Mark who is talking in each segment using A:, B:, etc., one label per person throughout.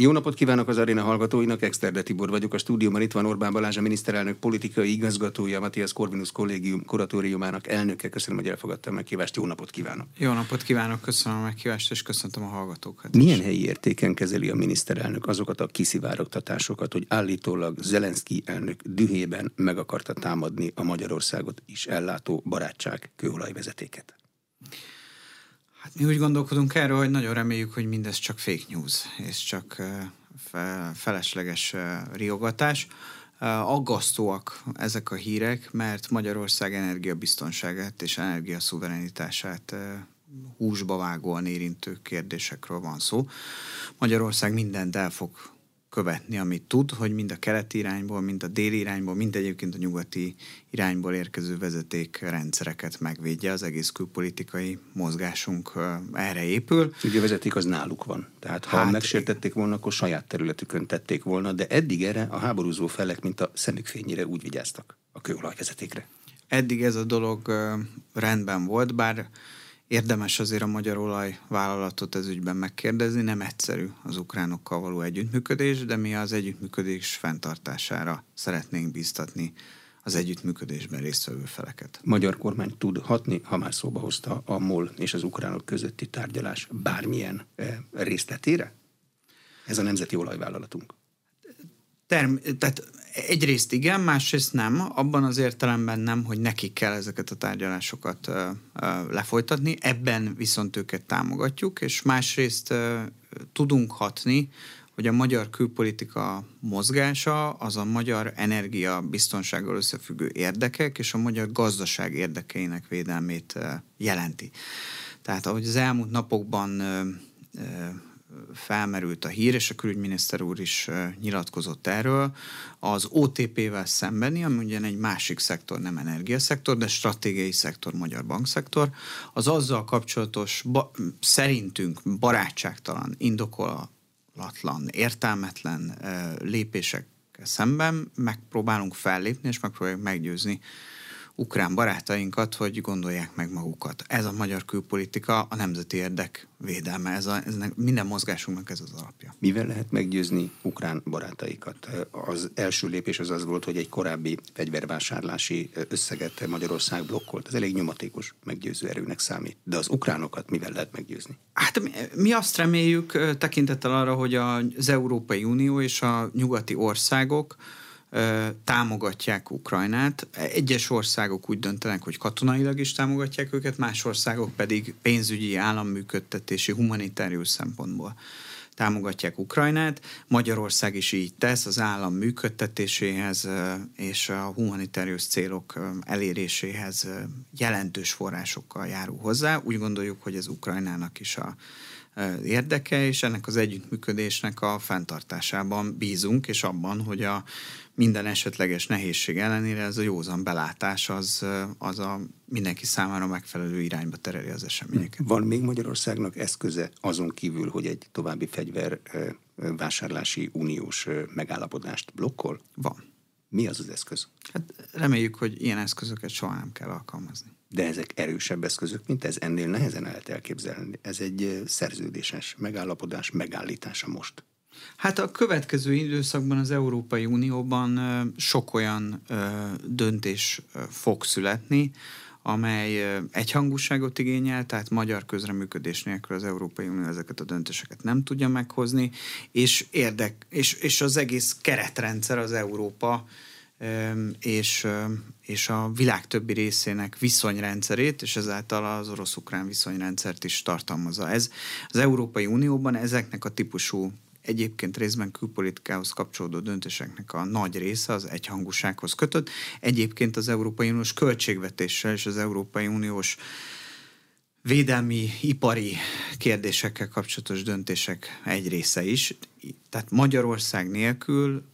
A: Jó napot kívánok az aréna hallgatóinak, Exterde Tibor vagyok. A stúdióban itt van Orbán Balázs, a miniszterelnök politikai igazgatója, Matthias Corvinus kollégium kuratóriumának elnöke. Köszönöm, hogy elfogadtam a meghívást. Jó napot kívánok!
B: Jó napot kívánok, köszönöm a meghívást, és köszöntöm a hallgatókat.
A: Milyen is. helyi értéken kezeli a miniszterelnök azokat a kiszivárogtatásokat, hogy állítólag Zelenszky elnök dühében meg akarta támadni a Magyarországot is ellátó barátság kőolajvezetéket?
B: Mi úgy gondolkodunk erről, hogy nagyon reméljük, hogy mindez csak fake news, és csak felesleges riogatás. Aggasztóak ezek a hírek, mert Magyarország energiabiztonságát és energiaszuverenitását húsba vágóan érintő kérdésekről van szó. Magyarország mindent el fog követni, amit tud, hogy mind a keleti irányból, mind a déli irányból, mind egyébként a nyugati irányból érkező vezetékrendszereket megvédje. Az egész külpolitikai mozgásunk erre épül.
A: Ugye a vezeték az náluk van. Tehát ha hát, megsértették volna, akkor saját területükön tették volna, de eddig erre a háborúzó felek, mint a szemük fényére úgy vigyáztak a kőolajvezetékre.
B: Eddig ez a dolog rendben volt, bár Érdemes azért a magyar olajvállalatot ez ügyben megkérdezni, nem egyszerű az ukránokkal való együttműködés, de mi az együttműködés fenntartására szeretnénk bíztatni az együttműködésben résztvevő feleket.
A: Magyar kormány tud hatni, ha már szóba hozta a MOL és az ukránok közötti tárgyalás bármilyen eh, részletére? Ez a nemzeti olajvállalatunk.
B: Term- tehát egyrészt igen, másrészt nem, abban az értelemben nem, hogy nekik kell ezeket a tárgyalásokat lefolytatni, ebben viszont őket támogatjuk, és másrészt ö, tudunk hatni, hogy a magyar külpolitika mozgása az a magyar energia biztonsággal összefüggő érdekek és a magyar gazdaság érdekeinek védelmét jelenti. Tehát ahogy az elmúlt napokban felmerült a hír, és a külügyminiszter úr is nyilatkozott erről, az OTP-vel szembeni, ami ugye egy másik szektor, nem energiaszektor, de stratégiai szektor, magyar bankszektor, az azzal kapcsolatos, ba, szerintünk barátságtalan, indokolatlan, értelmetlen lépések szemben megpróbálunk fellépni, és megpróbáljuk meggyőzni ukrán barátainkat, hogy gondolják meg magukat. Ez a magyar külpolitika, a nemzeti érdek védelme, ez a, ez minden mozgásunknak ez az alapja.
A: Mivel lehet meggyőzni ukrán barátaikat? Az első lépés az az volt, hogy egy korábbi fegyvervásárlási összeget Magyarország blokkolt. Ez elég nyomatékos meggyőző erőnek számít. De az ukránokat mivel lehet meggyőzni?
B: Hát mi, mi azt reméljük tekintettel arra, hogy az Európai Unió és a nyugati országok támogatják Ukrajnát. Egyes országok úgy döntenek, hogy katonailag is támogatják őket, más országok pedig pénzügyi, államműködtetési, humanitárius szempontból támogatják Ukrajnát. Magyarország is így tesz az állam működtetéséhez és a humanitárius célok eléréséhez jelentős forrásokkal járul hozzá. Úgy gondoljuk, hogy ez Ukrajnának is a érdeke, és ennek az együttműködésnek a fenntartásában bízunk, és abban, hogy a minden esetleges nehézség ellenére ez a józan belátás az, az a mindenki számára megfelelő irányba tereli az eseményeket.
A: Van még Magyarországnak eszköze azon kívül, hogy egy további fegyver vásárlási uniós megállapodást blokkol?
B: Van.
A: Mi az az eszköz?
B: Hát reméljük, hogy ilyen eszközöket soha nem kell alkalmazni.
A: De ezek erősebb eszközök, mint ez? Ennél nehezen lehet elképzelni. Ez egy szerződéses megállapodás megállítása most.
B: Hát a következő időszakban az Európai Unióban sok olyan döntés fog születni, amely egyhangúságot igényel, tehát magyar közreműködés nélkül az Európai Unió ezeket a döntéseket nem tudja meghozni, és, érdek, és, és az egész keretrendszer az Európa és, és a világ többi részének viszonyrendszerét, és ezáltal az orosz-ukrán viszonyrendszert is tartalmazza. Ez az Európai Unióban ezeknek a típusú egyébként részben külpolitikához kapcsolódó döntéseknek a nagy része az egyhangúsághoz kötött. Egyébként az Európai Uniós költségvetéssel és az Európai Uniós védelmi, ipari kérdésekkel kapcsolatos döntések egy része is. Tehát Magyarország nélkül,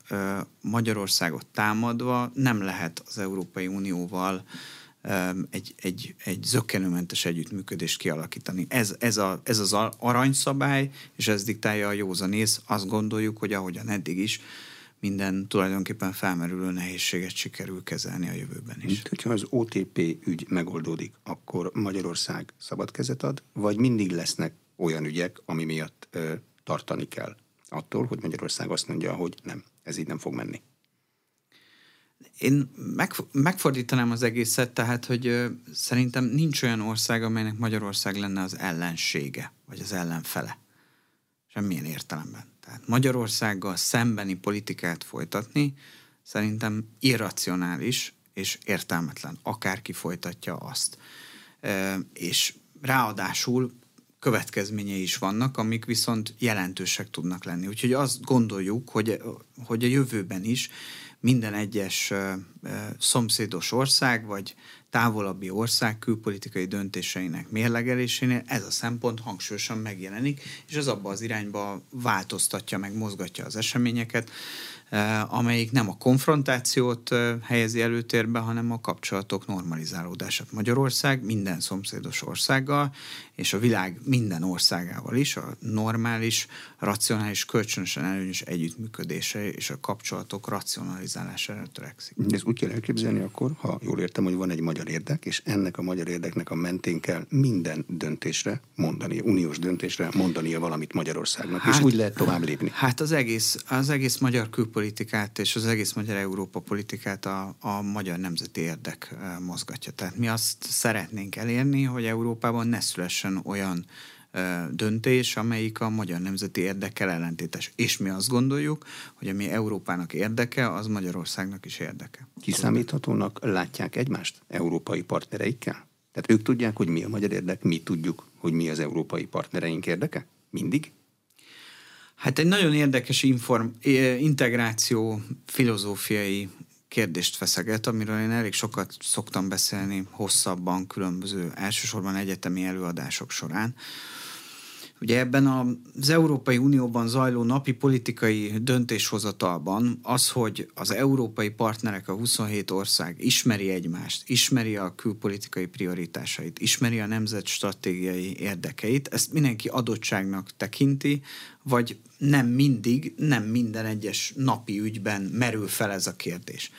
B: Magyarországot támadva nem lehet az Európai Unióval egy, egy, egy zöggenőmentes együttműködést kialakítani. Ez, ez, a, ez az aranyszabály, és ez diktálja a józanész. Azt gondoljuk, hogy ahogyan eddig is, minden tulajdonképpen felmerülő nehézséget sikerül kezelni a jövőben is.
A: Mint hogyha az OTP ügy megoldódik, akkor Magyarország szabad kezet ad, vagy mindig lesznek olyan ügyek, ami miatt ö, tartani kell attól, hogy Magyarország azt mondja, hogy nem, ez így nem fog menni?
B: Én meg, megfordítanám az egészet, tehát, hogy ö, szerintem nincs olyan ország, amelynek Magyarország lenne az ellensége, vagy az ellenfele. Semmilyen értelemben. Tehát Magyarországgal szembeni politikát folytatni szerintem irracionális és értelmetlen. Akárki folytatja azt. Ö, és ráadásul következményei is vannak, amik viszont jelentősek tudnak lenni. Úgyhogy azt gondoljuk, hogy, hogy a jövőben is minden egyes szomszédos ország, vagy távolabbi ország külpolitikai döntéseinek mérlegelésénél ez a szempont hangsúlyosan megjelenik, és ez abba az irányba változtatja, meg mozgatja az eseményeket, amelyik nem a konfrontációt helyezi előtérbe, hanem a kapcsolatok normalizálódását. Magyarország minden szomszédos országgal, és a világ minden országával is a normális, racionális, kölcsönösen előnyös együttműködése és a kapcsolatok racionalizálására törekszik.
A: Ez úgy kell elképzelni akkor, ha jól értem, hogy van egy magyar érdek, és ennek a magyar érdeknek a mentén kell minden döntésre mondani, uniós döntésre mondania valamit Magyarországnak, hát, és úgy lehet tovább lépni.
B: Hát az egész, az egész magyar külpolitikát és az egész magyar Európa politikát a, a magyar nemzeti érdek mozgatja. Tehát mi azt szeretnénk elérni, hogy Európában ne szülessen olyan döntés, amelyik a magyar nemzeti érdekkel ellentétes. És mi azt gondoljuk, hogy ami Európának érdeke, az Magyarországnak is érdeke.
A: Kiszámíthatónak látják egymást európai partnereikkel? Tehát ők tudják, hogy mi a magyar érdek, mi tudjuk, hogy mi az európai partnereink érdeke? Mindig?
B: Hát egy nagyon érdekes inform, integráció filozófiai kérdést feszeget, amiről én elég sokat szoktam beszélni hosszabban, különböző elsősorban egyetemi előadások során. Ugye ebben az Európai Unióban zajló napi politikai döntéshozatalban az, hogy az európai partnerek, a 27 ország ismeri egymást, ismeri a külpolitikai prioritásait, ismeri a nemzet stratégiai érdekeit, ezt mindenki adottságnak tekinti, vagy nem mindig, nem minden egyes napi ügyben merül fel ez a kérdés.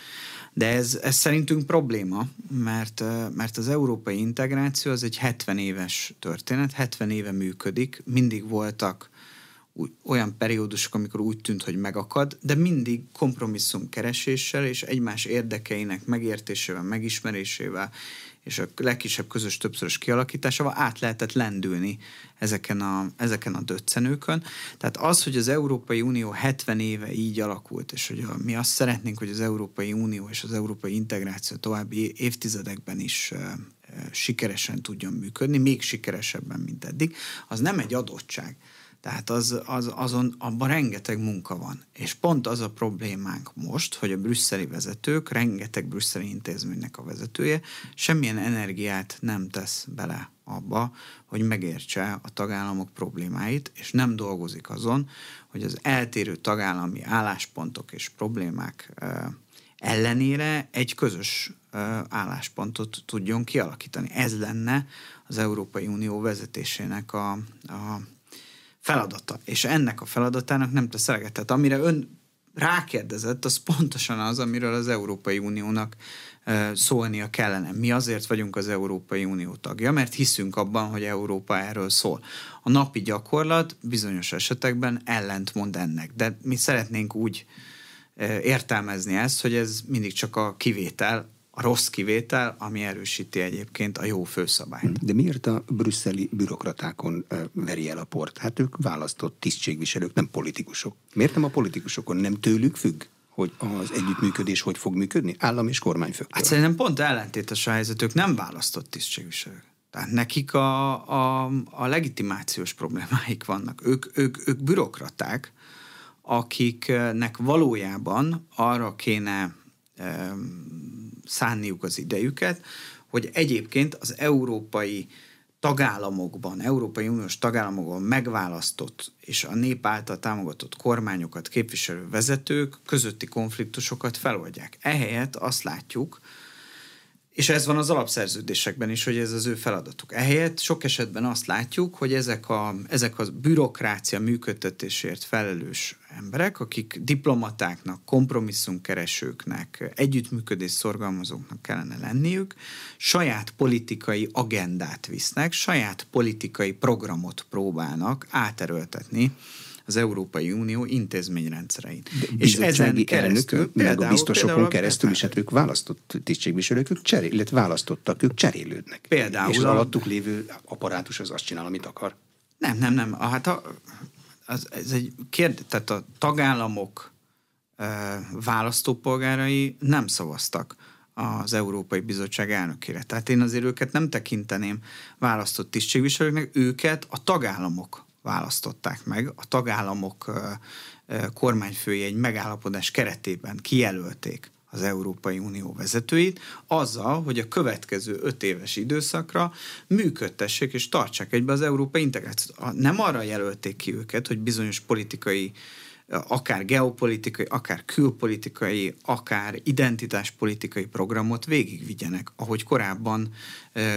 B: De ez, ez szerintünk probléma, mert, mert az európai integráció az egy 70 éves történet, 70 éve működik, mindig voltak olyan periódusok, amikor úgy tűnt, hogy megakad, de mindig kompromisszum kereséssel és egymás érdekeinek megértésével, megismerésével és a legkisebb közös többszörös kialakításával át lehetett lendülni ezeken a, ezeken a döccenőkön. Tehát az, hogy az Európai Unió 70 éve így alakult, és hogy a, mi azt szeretnénk, hogy az Európai Unió és az európai integráció további évtizedekben is sikeresen tudjon működni, még sikeresebben, mint eddig, az nem egy adottság. Tehát az, az, azon, abban rengeteg munka van. És pont az a problémánk most, hogy a brüsszeli vezetők, rengeteg brüsszeli intézménynek a vezetője semmilyen energiát nem tesz bele abba, hogy megértse a tagállamok problémáit, és nem dolgozik azon, hogy az eltérő tagállami álláspontok és problémák ellenére egy közös álláspontot tudjon kialakítani. Ez lenne az Európai Unió vezetésének a, a feladata. És ennek a feladatának nem tesz eleget. Tehát amire ön rákérdezett, az pontosan az, amiről az Európai Uniónak szólnia kellene. Mi azért vagyunk az Európai Unió tagja, mert hiszünk abban, hogy Európa erről szól. A napi gyakorlat bizonyos esetekben ellentmond ennek, de mi szeretnénk úgy értelmezni ezt, hogy ez mindig csak a kivétel, a rossz kivétel, ami erősíti egyébként a jó főszabályt.
A: De miért a brüsszeli bürokratákon veri el a port? Hát ők választott tisztségviselők, nem politikusok. Miért nem a politikusokon? Nem tőlük függ? hogy az együttműködés hogy fog működni? Állam és kormányfők.
B: Hát szerintem pont ellentétes a helyzet, ők nem választott tisztségviselők. Tehát nekik a, a, a legitimációs problémáik vannak. Ők, ők, ők bürokraták, akiknek valójában arra kéne szánniuk az idejüket, hogy egyébként az európai tagállamokban, Európai Uniós tagállamokban megválasztott és a nép által támogatott kormányokat képviselő vezetők közötti konfliktusokat feloldják. Ehelyett azt látjuk, és ez van az alapszerződésekben is, hogy ez az ő feladatuk. Ehelyett sok esetben azt látjuk, hogy ezek a, ezek a bürokrácia működtetésért felelős emberek, akik diplomatáknak, kompromisszumkeresőknek, együttműködés szorgalmazóknak kellene lenniük, saját politikai agendát visznek, saját politikai programot próbálnak áterőltetni az Európai Unió intézményrendszerein.
A: És ezen keresztül, meg a biztosokon keresztül is, hát ők választott tisztségviselők, ők cserél, illetve választottak, ők cserélődnek. Például és az alattuk lévő apparátus az azt csinál, amit akar.
B: Nem, nem, nem. Hát a, az, ez egy kérdés, tehát a tagállamok választópolgárai nem szavaztak az Európai Bizottság elnökére. Tehát én azért őket nem tekinteném választott tisztségviselőknek, őket a tagállamok választották meg, a tagállamok kormányfői egy megállapodás keretében kijelölték az Európai Unió vezetőit, azzal, hogy a következő öt éves időszakra működtessék és tartsák egybe az európai integrációt. Nem arra jelölték ki őket, hogy bizonyos politikai akár geopolitikai, akár külpolitikai, akár identitáspolitikai programot végigvigyenek, ahogy korábban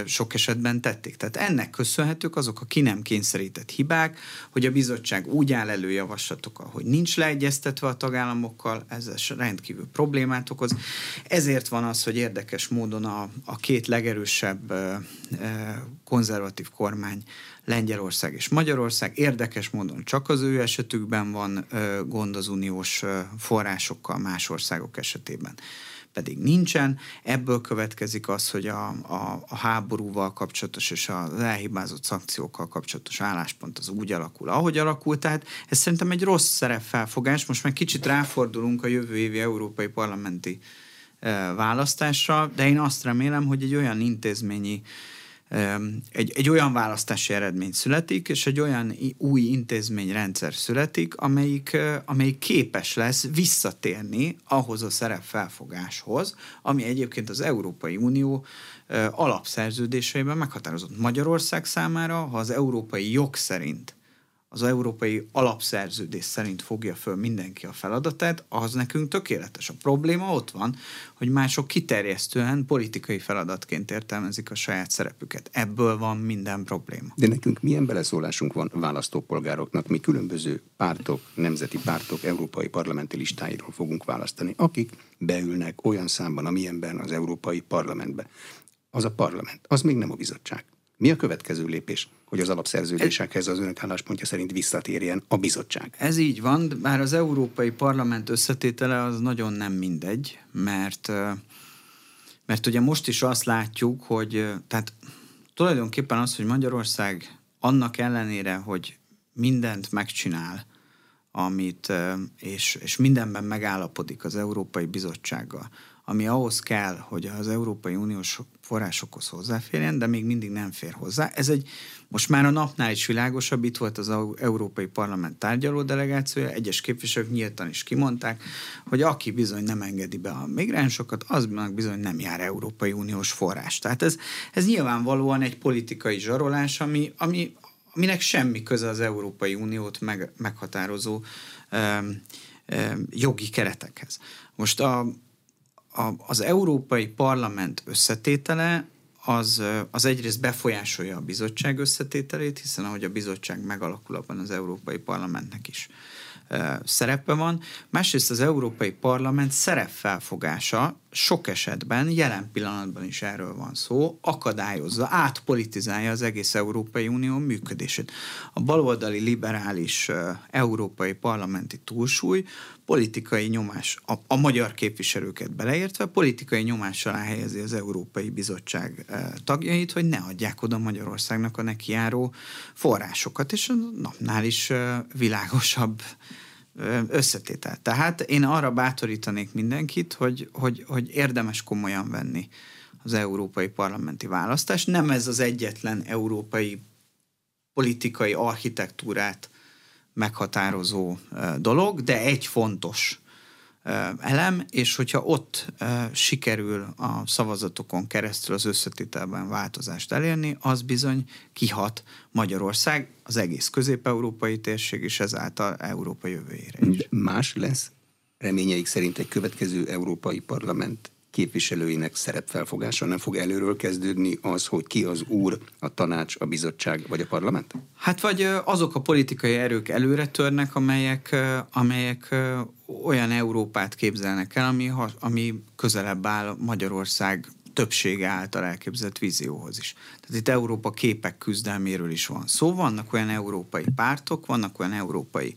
B: sok esetben tették. Tehát ennek köszönhetők azok a ki nem kényszerített hibák, hogy a bizottság úgy áll elő javaslatokkal, hogy nincs leegyeztetve a tagállamokkal, ez rendkívül problémát okoz. Ezért van az, hogy érdekes módon a, a két legerősebb konzervatív kormány Lengyelország és Magyarország. Érdekes módon csak az ő esetükben van gond az uniós forrásokkal, más országok esetében pedig nincsen. Ebből következik az, hogy a, a, a háborúval kapcsolatos és az elhibázott szankciókkal kapcsolatos álláspont az úgy alakul, ahogy alakul. Tehát ez szerintem egy rossz szerepfelfogás. Most már kicsit ráfordulunk a jövő évi európai parlamenti választásra, de én azt remélem, hogy egy olyan intézményi egy, egy olyan választási eredmény születik, és egy olyan új intézményrendszer születik, amelyik, amelyik képes lesz visszatérni ahhoz a szerepfelfogáshoz, ami egyébként az Európai Unió alapszerződéseiben meghatározott. Magyarország számára, ha az európai jog szerint az európai alapszerződés szerint fogja föl mindenki a feladatát, az nekünk tökéletes. A probléma ott van, hogy mások kiterjesztően politikai feladatként értelmezik a saját szerepüket. Ebből van minden probléma.
A: De nekünk milyen beleszólásunk van választópolgároknak? Mi különböző pártok, nemzeti pártok, európai parlamenti listáiról fogunk választani, akik beülnek olyan számban, amilyenben az európai parlamentbe. Az a parlament, az még nem a bizottság. Mi a következő lépés, hogy az alapszerződésekhez az önök álláspontja szerint visszatérjen a bizottság?
B: Ez így van, bár az Európai Parlament összetétele az nagyon nem mindegy, mert, mert ugye most is azt látjuk, hogy tehát tulajdonképpen az, hogy Magyarország annak ellenére, hogy mindent megcsinál, amit, és, és mindenben megállapodik az Európai Bizottsággal, ami ahhoz kell, hogy az Európai Uniós forrásokhoz hozzáférjen, de még mindig nem fér hozzá. Ez egy most már a napnál is világosabb, itt volt az Európai Parlament tárgyaló delegációja, egyes képviselők nyíltan is kimondták, hogy aki bizony nem engedi be a migránsokat, az bizony nem jár Európai Uniós forrás. Tehát ez, ez nyilvánvalóan egy politikai zsarolás, ami, ami, aminek semmi köze az Európai Uniót meg, meghatározó um, um, jogi keretekhez. Most a, a, az Európai Parlament összetétele az, az egyrészt befolyásolja a bizottság összetételét, hiszen ahogy a bizottság megalakul, abban az Európai Parlamentnek is szerepe van. Másrészt az Európai Parlament szerepfelfogása sok esetben, jelen pillanatban is erről van szó, akadályozza, átpolitizálja az egész Európai Unió működését. A baloldali liberális európai parlamenti túlsúly politikai nyomás, a, a magyar képviselőket beleértve, politikai nyomás alá helyezi az Európai Bizottság tagjait, hogy ne adják oda Magyarországnak a nekiáró forrásokat, és a napnál is világosabb összetétel. Tehát én arra bátorítanék mindenkit, hogy, hogy, hogy érdemes komolyan venni az európai parlamenti választást. Nem ez az egyetlen európai politikai architektúrát meghatározó dolog, de egy fontos elem, és hogyha ott sikerül a szavazatokon keresztül az összetételben változást elérni, az bizony kihat Magyarország, az egész közép-európai térség, és ezáltal Európa jövőjére is. De
A: más lesz reményeik szerint egy következő európai parlament képviselőinek szerepfelfogása nem fog előről kezdődni az, hogy ki az úr, a tanács, a bizottság vagy a parlament?
B: Hát vagy azok a politikai erők előre törnek, amelyek, amelyek olyan Európát képzelnek el, ami, ami közelebb áll Magyarország többsége által elképzelt vízióhoz is. Tehát itt Európa képek küzdelméről is van szó. Vannak olyan európai pártok, vannak olyan európai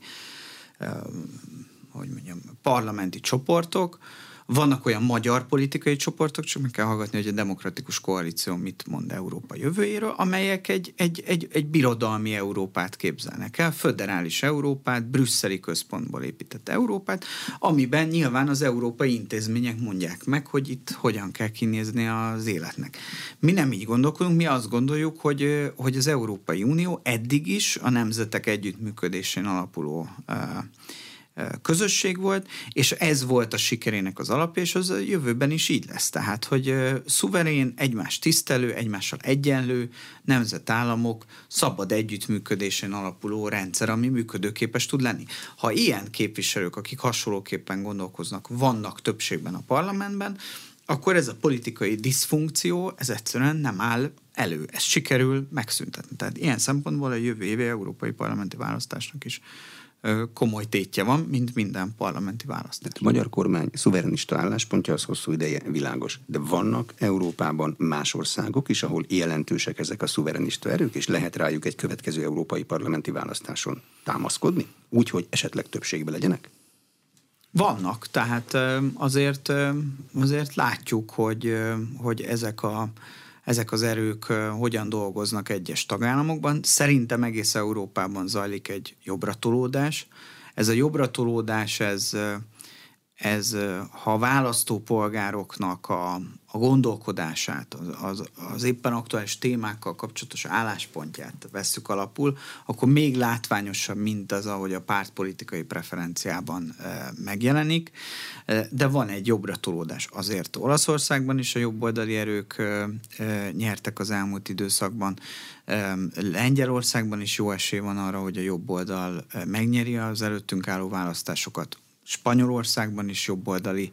B: hogy mondjam, parlamenti csoportok, vannak olyan magyar politikai csoportok, csak meg kell hallgatni, hogy a demokratikus koalíció mit mond Európa jövőjéről, amelyek egy, egy, egy, egy birodalmi Európát képzelnek el, föderális Európát, brüsszeli központból épített Európát, amiben nyilván az európai intézmények mondják meg, hogy itt hogyan kell kinézni az életnek. Mi nem így gondolkodunk, mi azt gondoljuk, hogy, hogy az Európai Unió eddig is a nemzetek együttműködésén alapuló uh, közösség volt, és ez volt a sikerének az alapja, és az a jövőben is így lesz. Tehát, hogy szuverén, egymás tisztelő, egymással egyenlő nemzetállamok szabad együttműködésén alapuló rendszer, ami működőképes tud lenni. Ha ilyen képviselők, akik hasonlóképpen gondolkoznak, vannak többségben a parlamentben, akkor ez a politikai diszfunkció, ez egyszerűen nem áll elő. Ez sikerül megszüntetni. Tehát ilyen szempontból a jövő évi európai parlamenti választásnak is komoly tétje van, mint minden parlamenti választás.
A: A magyar kormány szuverenista álláspontja az hosszú ideje világos. De vannak Európában más országok is, ahol jelentősek ezek a szuverenista erők, és lehet rájuk egy következő európai parlamenti választáson támaszkodni? Úgy, hogy esetleg többségbe legyenek?
B: Vannak, tehát azért, azért látjuk, hogy, hogy ezek a ezek az erők hogyan dolgoznak egyes tagállamokban. Szerintem egész Európában zajlik egy jobbratolódás. Ez a jobbratolódás, ez, ez ha a választópolgároknak a, a gondolkodását, az, az, az éppen aktuális témákkal kapcsolatos álláspontját vesszük alapul, akkor még látványosabb, mint az, ahogy a pártpolitikai preferenciában e, megjelenik. E, de van egy jobbra tolódás. Azért Olaszországban is a jobboldali erők e, e, nyertek az elmúlt időszakban. E, Lengyelországban is jó esély van arra, hogy a jobb oldal megnyeri az előttünk álló választásokat. Spanyolországban is jobboldali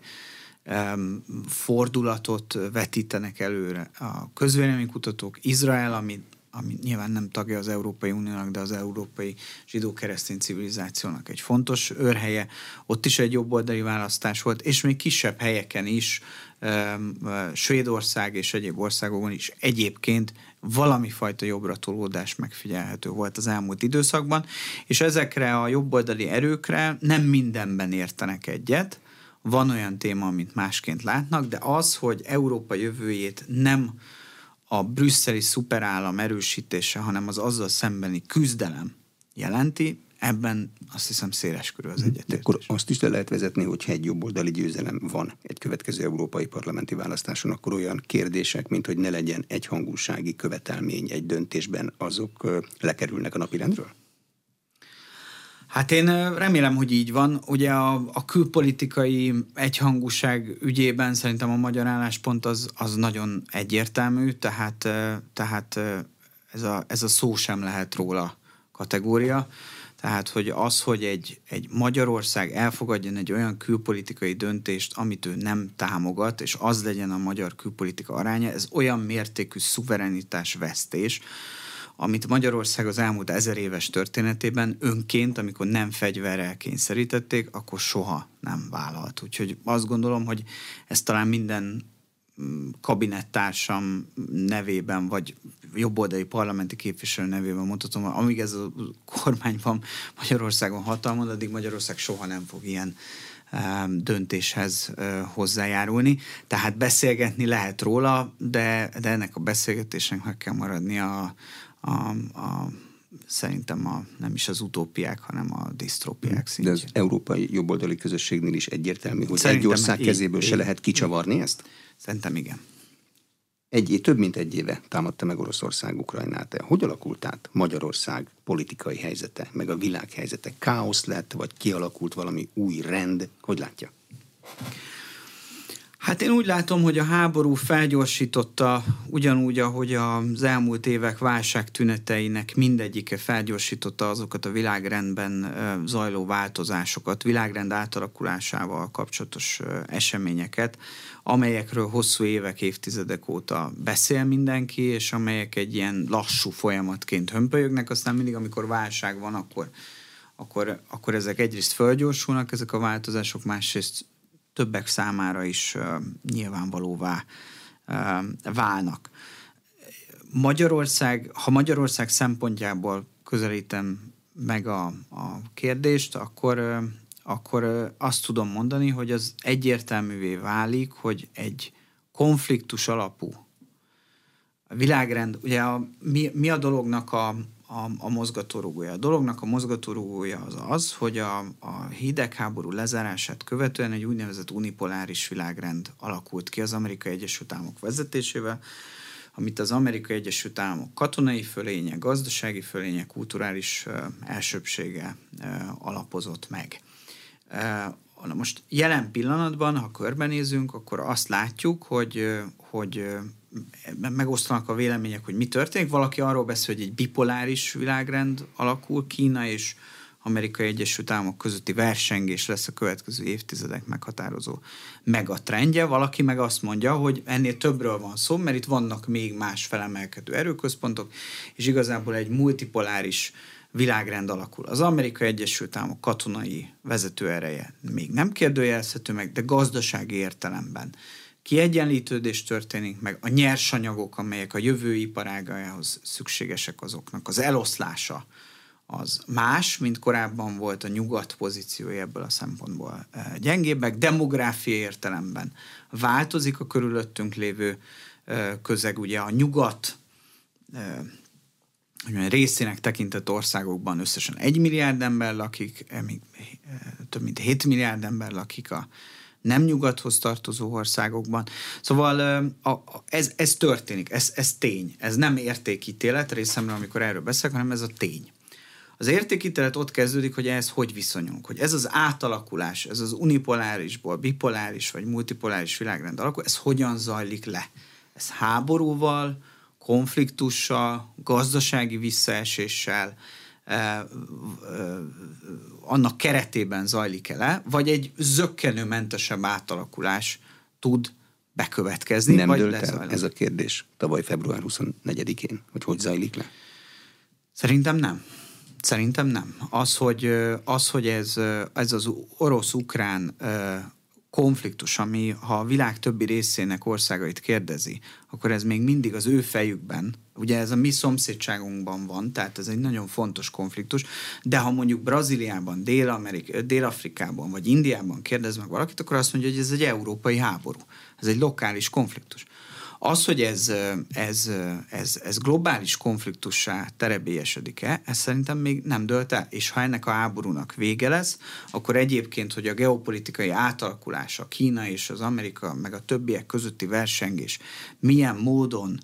B: um, fordulatot vetítenek előre a közvéleménykutatók. Izrael, ami, ami nyilván nem tagja az Európai Uniónak, de az európai zsidó-keresztény civilizációnak egy fontos őrhelye, ott is egy jobboldali választás volt, és még kisebb helyeken is, um, Svédország és egyéb országokon is egyébként valami fajta jobbra tolódás megfigyelhető volt az elmúlt időszakban, és ezekre a jobboldali erőkre nem mindenben értenek egyet, van olyan téma, amit másként látnak, de az, hogy Európa jövőjét nem a brüsszeli szuperállam erősítése, hanem az azzal szembeni küzdelem jelenti, ebben azt hiszem széles körül az egyetértés.
A: Akkor azt is le lehet vezetni, hogy egy jobboldali győzelem van egy következő európai parlamenti választáson, akkor olyan kérdések, mint hogy ne legyen egyhangúsági követelmény egy döntésben, azok lekerülnek a napirendről?
B: Hát én remélem, hogy így van. Ugye a, a külpolitikai egyhangúság ügyében szerintem a magyar álláspont az, az nagyon egyértelmű, tehát, tehát ez, a, ez a szó sem lehet róla kategória. Tehát, hogy az, hogy egy, egy Magyarország elfogadjon egy olyan külpolitikai döntést, amit ő nem támogat, és az legyen a magyar külpolitika aránya, ez olyan mértékű szuverenitás vesztés, amit Magyarország az elmúlt ezer éves történetében önként, amikor nem fegyverrel kényszerítették, akkor soha nem vállalt. Úgyhogy azt gondolom, hogy ez talán minden kabinettársam nevében, vagy jobboldali parlamenti képviselő nevében mondhatom, amíg ez a kormány van Magyarországon hatalmon, addig Magyarország soha nem fog ilyen döntéshez hozzájárulni. Tehát beszélgetni lehet róla, de, de ennek a beszélgetésnek meg kell maradni a, a, a szerintem a, nem is az utópiák, hanem a disztrópiák szintjén.
A: De az európai jobboldali közösségnél is egyértelmű, hogy szerintem egy ország kezéből így, se lehet kicsavarni ezt?
B: Szerintem igen.
A: Egy, több mint egy éve támadta meg Oroszország Ukrajnát. Hogy alakult át Magyarország politikai helyzete, meg a világ helyzete? Káosz lett, vagy kialakult valami új rend? Hogy látja?
B: Hát én úgy látom, hogy a háború felgyorsította, ugyanúgy, ahogy az elmúlt évek válság tüneteinek mindegyike felgyorsította azokat a világrendben zajló változásokat, világrend átalakulásával kapcsolatos eseményeket, amelyekről hosszú évek, évtizedek óta beszél mindenki, és amelyek egy ilyen lassú folyamatként hömpölyögnek, aztán mindig, amikor válság van, akkor, akkor, akkor ezek egyrészt fölgyorsulnak, ezek a változások, másrészt többek számára is nyilvánvalóvá válnak. Magyarország, ha Magyarország szempontjából közelítem meg a, a kérdést, akkor, akkor azt tudom mondani, hogy az egyértelművé válik, hogy egy konfliktus alapú világrend, ugye a, mi, mi a dolognak a, a, a mozgatórugója? A dolognak a mozgatórugója az az, hogy a, a hidegháború lezárását követően egy úgynevezett unipoláris világrend alakult ki az Amerikai Egyesült Államok vezetésével, amit az Amerikai Egyesült Államok katonai fölénye, gazdasági fölénye, kulturális elsőbsége alapozott meg. Na most jelen pillanatban, ha körbenézünk, akkor azt látjuk, hogy, hogy megosztanak a vélemények, hogy mi történik. Valaki arról beszél, hogy egy bipoláris világrend alakul, Kína és Amerikai Egyesült Államok közötti versengés lesz a következő évtizedek meghatározó megatrendje. Valaki meg azt mondja, hogy ennél többről van szó, mert itt vannak még más felemelkedő erőközpontok, és igazából egy multipoláris világrend alakul. Az Amerikai Egyesült Államok katonai vezetőereje még nem kérdőjelezhető meg, de gazdasági értelemben kiegyenlítődés történik meg, a nyersanyagok, amelyek a jövő iparágához szükségesek azoknak, az eloszlása az más, mint korábban volt a nyugat pozíciója ebből a szempontból eh, gyengébbek, demográfia értelemben változik a körülöttünk lévő eh, közeg, ugye a nyugat eh, részének tekintett országokban összesen egy milliárd ember lakik, több mint 7 milliárd ember lakik a nem nyugathoz tartozó országokban. Szóval ez, ez történik, ez, ez tény. Ez nem értékítélet részemről, amikor erről beszélek, hanem ez a tény. Az értékítélet ott kezdődik, hogy ehhez hogy viszonyunk, hogy ez az átalakulás, ez az unipolárisból, bipoláris vagy multipoláris világrend alakul, ez hogyan zajlik le. Ez háborúval, konfliktussal, gazdasági visszaeséssel, annak keretében zajlik-e le, vagy egy zöggenőmentesebb átalakulás tud bekövetkezni,
A: Nem
B: vagy
A: dölt el ez a kérdés tavaly február 24-én, hogy hogy zajlik le?
B: Szerintem nem. Szerintem nem. Az, hogy, az, hogy ez, ez az orosz-ukrán konfliktus, ami ha a világ többi részének országait kérdezi, akkor ez még mindig az ő fejükben, ugye ez a mi szomszédságunkban van, tehát ez egy nagyon fontos konfliktus, de ha mondjuk Brazíliában, Dél-Amerik, Dél-Afrikában vagy Indiában kérdez meg valakit, akkor azt mondja, hogy ez egy európai háború, ez egy lokális konfliktus. Az, hogy ez, ez, ez, ez globális konfliktussá terebélyesedik-e, ez szerintem még nem dölt el. És ha ennek a háborúnak vége lesz, akkor egyébként, hogy a geopolitikai átalakulás, a Kína és az Amerika, meg a többiek közötti versengés milyen módon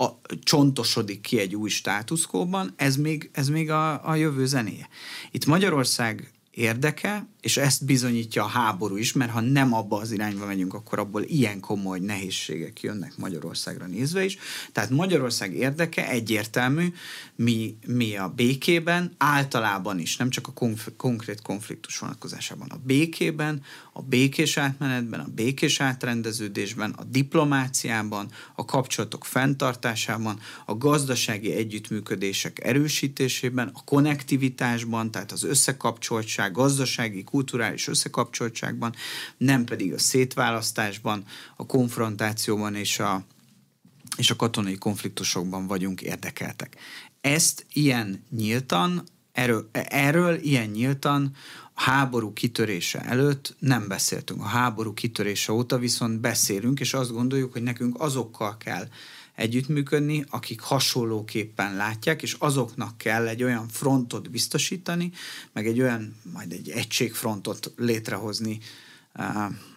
B: a, csontosodik ki egy új státuszkóban, ez még, ez még a, a jövő zenéje. Itt Magyarország érdeke, és ezt bizonyítja a háború is, mert ha nem abba az irányba megyünk, akkor abból ilyen komoly nehézségek jönnek Magyarországra nézve is. Tehát Magyarország érdeke egyértelmű, mi, mi a békében, általában is, nem csak a konf- konkrét konfliktus vonatkozásában, a békében, a békés átmenetben, a békés átrendeződésben, a diplomáciában, a kapcsolatok fenntartásában, a gazdasági együttműködések erősítésében, a konnektivitásban, tehát az összekapcsoltság, gazdasági kulturális összekapcsoltságban, nem pedig a szétválasztásban, a konfrontációban és a, és a katonai konfliktusokban vagyunk érdekeltek. Ezt ilyen nyíltan, erről, erről ilyen nyíltan háború kitörése előtt nem beszéltünk. A háború kitörése óta viszont beszélünk, és azt gondoljuk, hogy nekünk azokkal kell együttműködni, akik hasonlóképpen látják, és azoknak kell egy olyan frontot biztosítani, meg egy olyan, majd egy egységfrontot létrehozni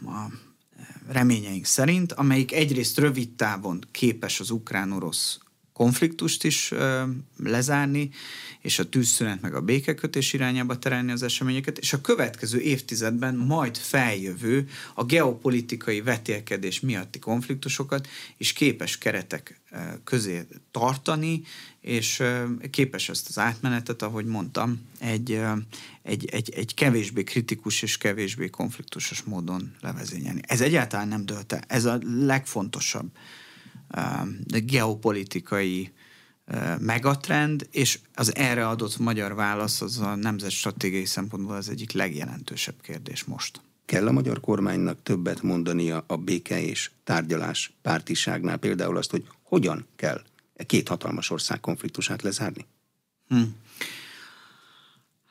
B: a reményeink szerint, amelyik egyrészt rövid távon képes az ukrán-orosz konfliktust is ö, lezárni, és a tűzszünet meg a békekötés irányába terelni az eseményeket, és a következő évtizedben majd feljövő a geopolitikai vetélkedés miatti konfliktusokat is képes keretek közé tartani, és képes ezt az átmenetet, ahogy mondtam, egy, egy, egy, egy kevésbé kritikus és kevésbé konfliktusos módon levezényelni. Ez egyáltalán nem dölt el. Ez a legfontosabb de geopolitikai megatrend, és az erre adott magyar válasz az a nemzet stratégiai szempontból az egyik legjelentősebb kérdés most.
A: kell a magyar kormánynak többet mondania a béke és tárgyalás pártiságnál, például azt, hogy hogyan kell e két hatalmas ország konfliktusát lezárni? Hm.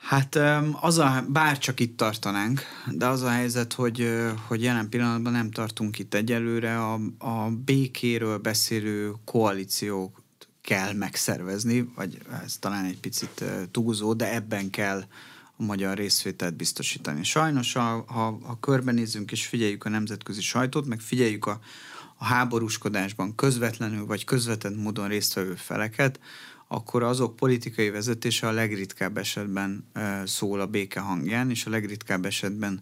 B: Hát az a, bár csak itt tartanánk, de az a helyzet, hogy, hogy jelen pillanatban nem tartunk itt egyelőre, a, a békéről beszélő koalíciók kell megszervezni, vagy ez talán egy picit túlzó, de ebben kell a magyar részvételt biztosítani. Sajnos, ha, ha, ha körbenézzünk és figyeljük a nemzetközi sajtót, meg figyeljük a, a háborúskodásban közvetlenül vagy közvetett módon résztvevő feleket, akkor azok politikai vezetése a legritkább esetben szól a béke hangján, és a legritkább esetben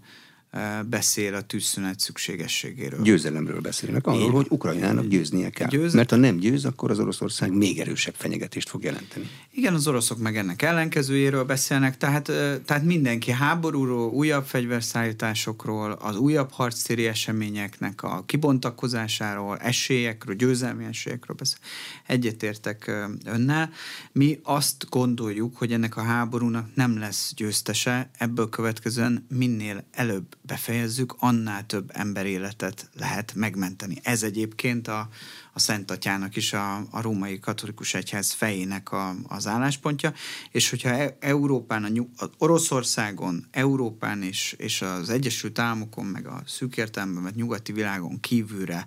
B: beszél a tűzszünet szükségességéről.
A: Győzelemről beszélnek, arról, Én, hogy Ukrajnának győznie kell. Győz... Mert ha nem győz, akkor az Oroszország még erősebb fenyegetést fog jelenteni.
B: Igen, az oroszok meg ennek ellenkezőjéről beszélnek, tehát, tehát mindenki háborúról, újabb fegyverszállításokról, az újabb harctéri eseményeknek a kibontakozásáról, esélyekről, győzelmi esélyekről beszél. Egyetértek önnel. Mi azt gondoljuk, hogy ennek a háborúnak nem lesz győztese, ebből következően minél előbb befejezzük, annál több emberéletet lehet megmenteni. Ez egyébként a, a Szent Atyának is a, a római katolikus egyház fejének a, az álláspontja, és hogyha e, Európán, a nyug, az Oroszországon, Európán és, és az Egyesült Államokon, meg a szűk értelemben, mert nyugati világon kívülre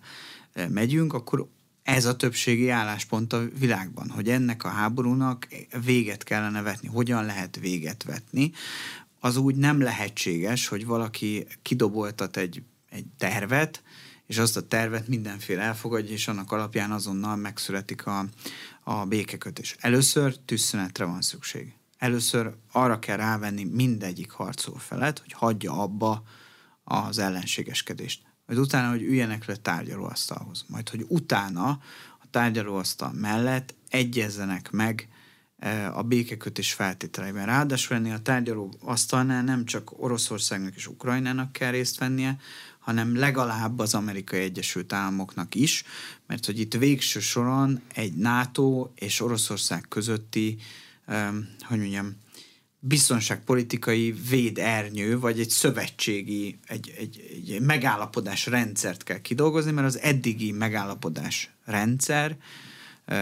B: e, megyünk, akkor ez a többségi álláspont a világban, hogy ennek a háborúnak véget kellene vetni. Hogyan lehet véget vetni? Az úgy nem lehetséges, hogy valaki kidoboltat egy, egy tervet, és azt a tervet mindenféle elfogadja, és annak alapján azonnal megszületik a, a békekötés. Először tűzszünetre van szükség. Először arra kell rávenni mindegyik harcol felet, hogy hagyja abba az ellenségeskedést. Majd utána, hogy üljenek le tárgyalóasztalhoz. Majd, hogy utána a tárgyalóasztal mellett egyezzenek meg a békekötés feltételeiben. Ráadásul ennél a tárgyaló asztalnál nem csak Oroszországnak és Ukrajnának kell részt vennie, hanem legalább az Amerikai Egyesült Államoknak is, mert hogy itt végső soron egy NATO és Oroszország közötti, hogy mondjam, biztonságpolitikai védernyő, vagy egy szövetségi, egy, egy, egy megállapodás rendszert kell kidolgozni, mert az eddigi megállapodás rendszer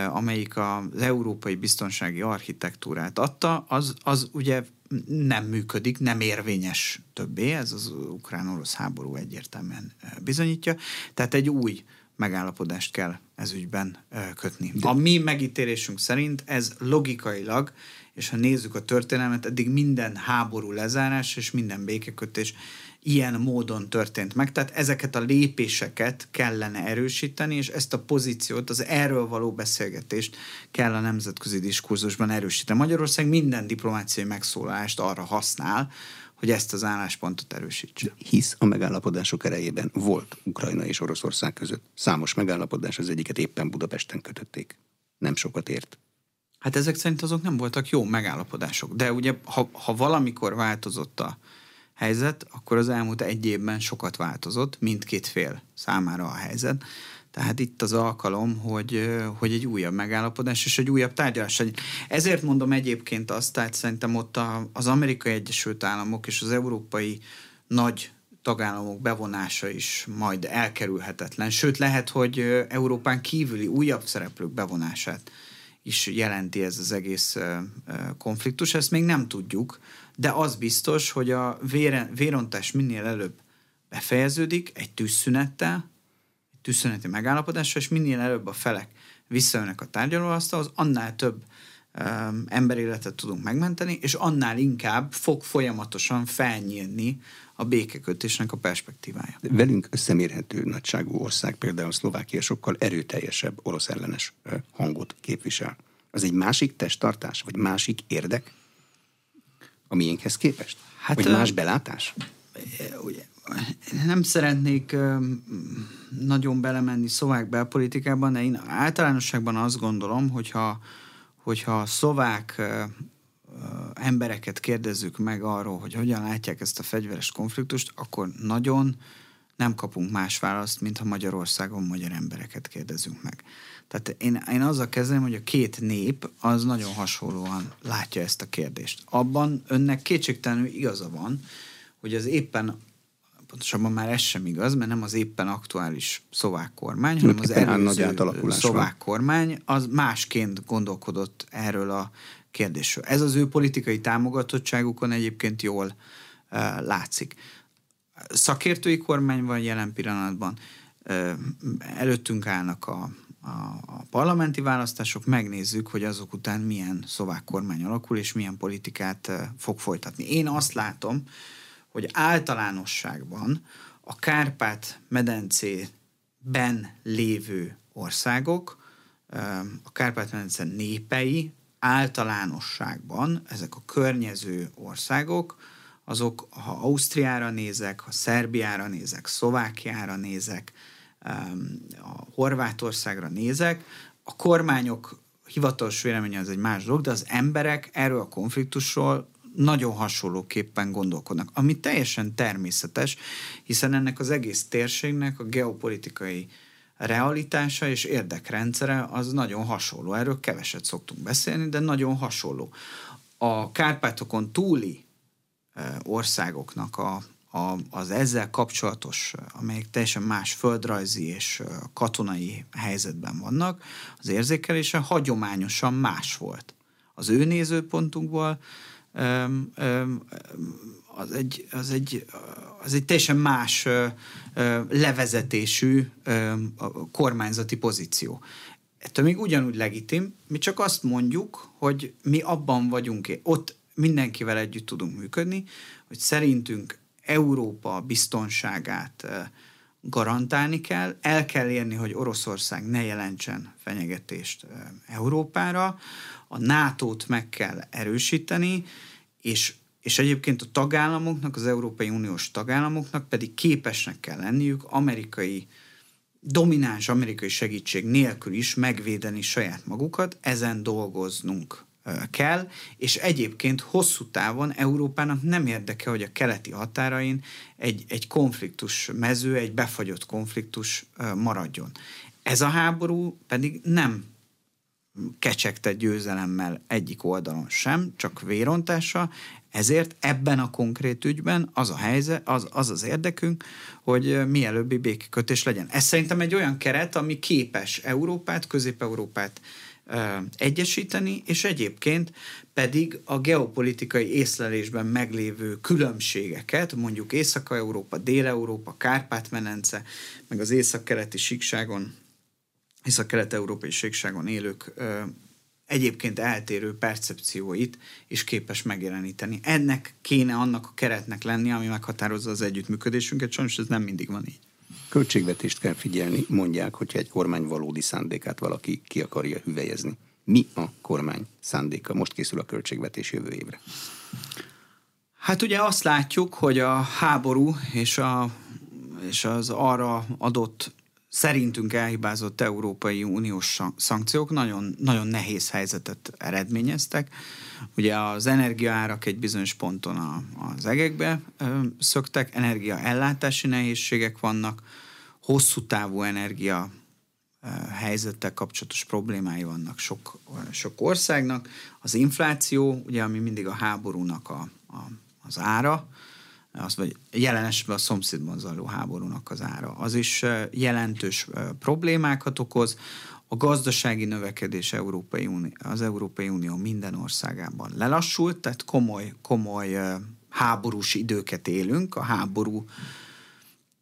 B: amelyik az európai biztonsági architektúrát adta, az, az ugye nem működik, nem érvényes többé, ez az ukrán-orosz háború egyértelműen bizonyítja. Tehát egy új megállapodást kell ez ügyben kötni. A mi megítélésünk szerint ez logikailag, és ha nézzük a történelmet, eddig minden háború lezárás és minden békekötés ilyen módon történt meg. Tehát ezeket a lépéseket kellene erősíteni, és ezt a pozíciót, az erről való beszélgetést kell a nemzetközi diskurzusban erősíteni. Magyarország minden diplomáciai megszólalást arra használ, hogy ezt az álláspontot erősítse.
A: Hisz a megállapodások erejében volt Ukrajna és Oroszország között. Számos megállapodás, az egyiket éppen Budapesten kötötték. Nem sokat ért.
B: Hát ezek szerint azok nem voltak jó megállapodások. De ugye, ha, ha valamikor változott a, helyzet, akkor az elmúlt egy évben sokat változott, mindkét fél számára a helyzet. Tehát itt az alkalom, hogy, hogy egy újabb megállapodás és egy újabb tárgyalás. Ezért mondom egyébként azt, tehát szerintem ott a, az Amerikai Egyesült Államok és az európai nagy tagállamok bevonása is majd elkerülhetetlen. Sőt, lehet, hogy Európán kívüli újabb szereplők bevonását is jelenti ez az egész konfliktus. Ezt még nem tudjuk, de az biztos, hogy a vére, vérontás minél előbb befejeződik egy tűzszünettel, egy tűzszüneti megállapodással, és minél előbb a felek visszajönnek a tárgyalóasztalhoz, annál több emberéletet tudunk megmenteni, és annál inkább fog folyamatosan felnyílni a békekötésnek a perspektívája.
A: Velünk összemérhető nagyságú ország, például Szlovákia sokkal erőteljesebb orosz ellenes hangot képvisel. Az egy másik testtartás, vagy másik érdek? a miénkhez képest? Hát, Vagy más belátás?
B: Ugye, nem szeretnék nagyon belemenni szlovák belpolitikában, de én általánosságban azt gondolom, hogyha, hogyha a szlovák embereket kérdezzük meg arról, hogy hogyan látják ezt a fegyveres konfliktust, akkor nagyon nem kapunk más választ, mint ha Magyarországon magyar embereket kérdezünk meg. Tehát én, én azzal kezdem, hogy a két nép az nagyon hasonlóan látja ezt a kérdést. Abban önnek kétségtelenül igaza van, hogy az éppen pontosabban már ez sem igaz, mert nem az éppen aktuális szlovák kormány, hanem az előző szlovák kormány, az másként gondolkodott erről a kérdésről. Ez az ő politikai támogatottságukon egyébként jól uh, látszik. Szakértői kormány van jelen pillanatban, uh, előttünk állnak a, a, a parlamenti választások, megnézzük, hogy azok után milyen szlovák kormány alakul, és milyen politikát uh, fog folytatni. Én azt látom, hogy általánosságban a Kárpát-medencében lévő országok, a Kárpát-medence népei általánosságban, ezek a környező országok, azok, ha Ausztriára nézek, ha Szerbiára nézek, Szlovákiára nézek, a Horvátországra nézek, a kormányok hivatalos véleménye az egy más dolog, de az emberek erről a konfliktusról nagyon hasonlóképpen gondolkodnak, ami teljesen természetes, hiszen ennek az egész térségnek a geopolitikai realitása és érdekrendszere az nagyon hasonló. Erről keveset szoktunk beszélni, de nagyon hasonló. A Kárpátokon túli országoknak a, a, az ezzel kapcsolatos, amelyek teljesen más földrajzi és katonai helyzetben vannak, az érzékelése hagyományosan más volt. Az ő nézőpontunkból az egy, az egy, az egy teljesen más levezetésű kormányzati pozíció. Ettől még ugyanúgy legitim, mi csak azt mondjuk, hogy mi abban vagyunk, ott mindenkivel együtt tudunk működni, hogy szerintünk Európa biztonságát garantálni kell, el kell érni, hogy Oroszország ne jelentsen fenyegetést Európára, a NATO-t meg kell erősíteni, és, és egyébként a tagállamoknak, az Európai Uniós tagállamoknak pedig képesnek kell lenniük amerikai, domináns amerikai segítség nélkül is megvédeni saját magukat, ezen dolgoznunk kell, és egyébként hosszú távon Európának nem érdeke, hogy a keleti határain egy, egy konfliktus mező, egy befagyott konfliktus maradjon. Ez a háború pedig nem kecsegte győzelemmel egyik oldalon sem, csak vérontása, ezért ebben a konkrét ügyben az a helyzet, az az, az érdekünk, hogy mielőbbi békekötés legyen. Ez szerintem egy olyan keret, ami képes Európát, Közép-Európát egyesíteni, és egyébként pedig a geopolitikai észlelésben meglévő különbségeket, mondjuk Észak-Európa, Dél-Európa, Kárpát-menence, meg az észak-keleti síkságon hisz a kelet-európai ségságon élők ö, egyébként eltérő percepcióit is képes megjeleníteni. Ennek kéne annak a keretnek lenni, ami meghatározza az együttműködésünket, sajnos ez nem mindig van így.
A: Költségvetést kell figyelni, mondják, hogyha egy kormány valódi szándékát valaki ki akarja hüvelyezni. Mi a kormány szándéka? Most készül a költségvetés jövő évre.
B: Hát ugye azt látjuk, hogy a háború és, a, és az arra adott szerintünk elhibázott Európai Uniós szankciók nagyon, nagyon nehéz helyzetet eredményeztek. Ugye az energiaárak egy bizonyos ponton a, az egekbe szöktek, energiaellátási nehézségek vannak, hosszú távú energia helyzettel kapcsolatos problémái vannak sok, sok országnak. Az infláció, ugye, ami mindig a háborúnak a, a, az ára, az vagy jelen esetben a szomszédban zajló háborúnak az ára. Az is jelentős problémákat okoz. A gazdasági növekedés Európai Unió, az Európai Unió minden országában lelassult, tehát komoly, komoly háborús időket élünk. A háború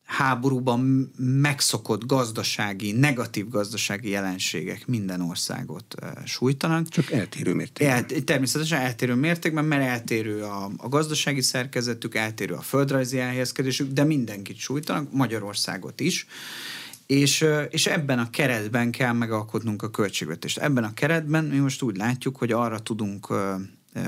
B: háborúban megszokott gazdasági, negatív gazdasági jelenségek minden országot sújtanak.
A: Csak eltérő mértékben. El,
B: természetesen eltérő mértékben, mert eltérő a, a gazdasági szerkezetük, eltérő a földrajzi elhelyezkedésük, de mindenkit sújtanak, Magyarországot is. És, és ebben a keretben kell megalkotnunk a költségvetést. Ebben a keretben mi most úgy látjuk, hogy arra tudunk uh, uh,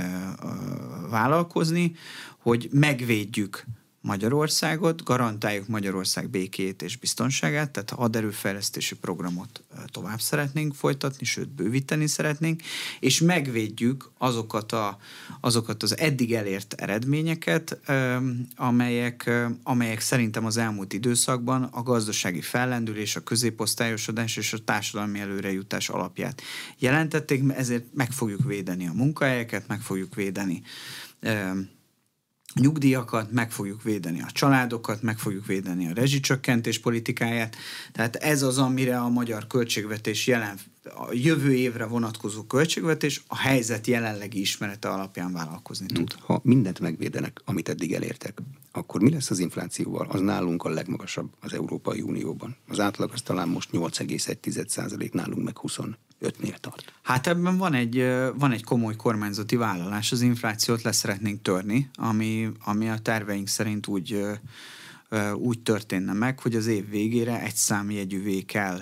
B: vállalkozni, hogy megvédjük Magyarországot, garantáljuk Magyarország békét és biztonságát, tehát haderőfejlesztési programot tovább szeretnénk folytatni, sőt bővíteni szeretnénk, és megvédjük azokat, a, azokat az eddig elért eredményeket, amelyek, amelyek szerintem az elmúlt időszakban a gazdasági fellendülés, a középosztályosodás és a társadalmi előrejutás alapját jelentették, ezért meg fogjuk védeni a munkahelyeket, meg fogjuk védeni nyugdíjakat, meg fogjuk védeni a családokat, meg fogjuk védeni a rezsicsökkentés politikáját. Tehát ez az, amire a magyar költségvetés jelen, a jövő évre vonatkozó költségvetés a helyzet jelenlegi ismerete alapján vállalkozni tud.
A: Ha mindent megvédenek, amit eddig elértek, akkor mi lesz az inflációval? Az nálunk a legmagasabb az Európai Unióban. Az átlag az talán most 8,1% nálunk meg 25-nél tart.
B: Hát ebben van egy, van egy komoly kormányzati vállalás, az inflációt leszeretnénk törni, ami, ami a terveink szerint úgy, úgy történne meg, hogy az év végére egy számjegyűvé kell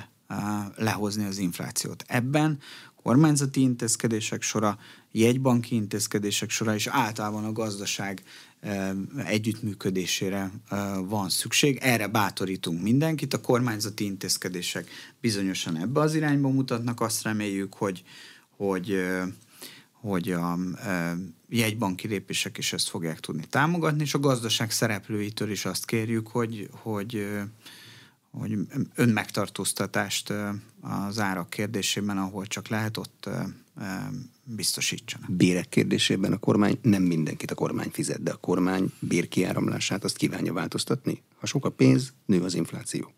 B: lehozni az inflációt. Ebben kormányzati intézkedések sora, jegybanki intézkedések sora, és általában a gazdaság együttműködésére van szükség. Erre bátorítunk mindenkit. A kormányzati intézkedések bizonyosan ebbe az irányba mutatnak. Azt reméljük, hogy, hogy hogy a jegybanki lépések is ezt fogják tudni támogatni, és a gazdaság szereplőitől is azt kérjük, hogy, hogy hogy önmegtartóztatást az árak kérdésében, ahol csak lehet, ott biztosítsanak.
A: Bérek kérdésében a kormány nem mindenkit a kormány fizet, de a kormány bérkiáramlását azt kívánja változtatni. Ha sok a pénz, nő az infláció.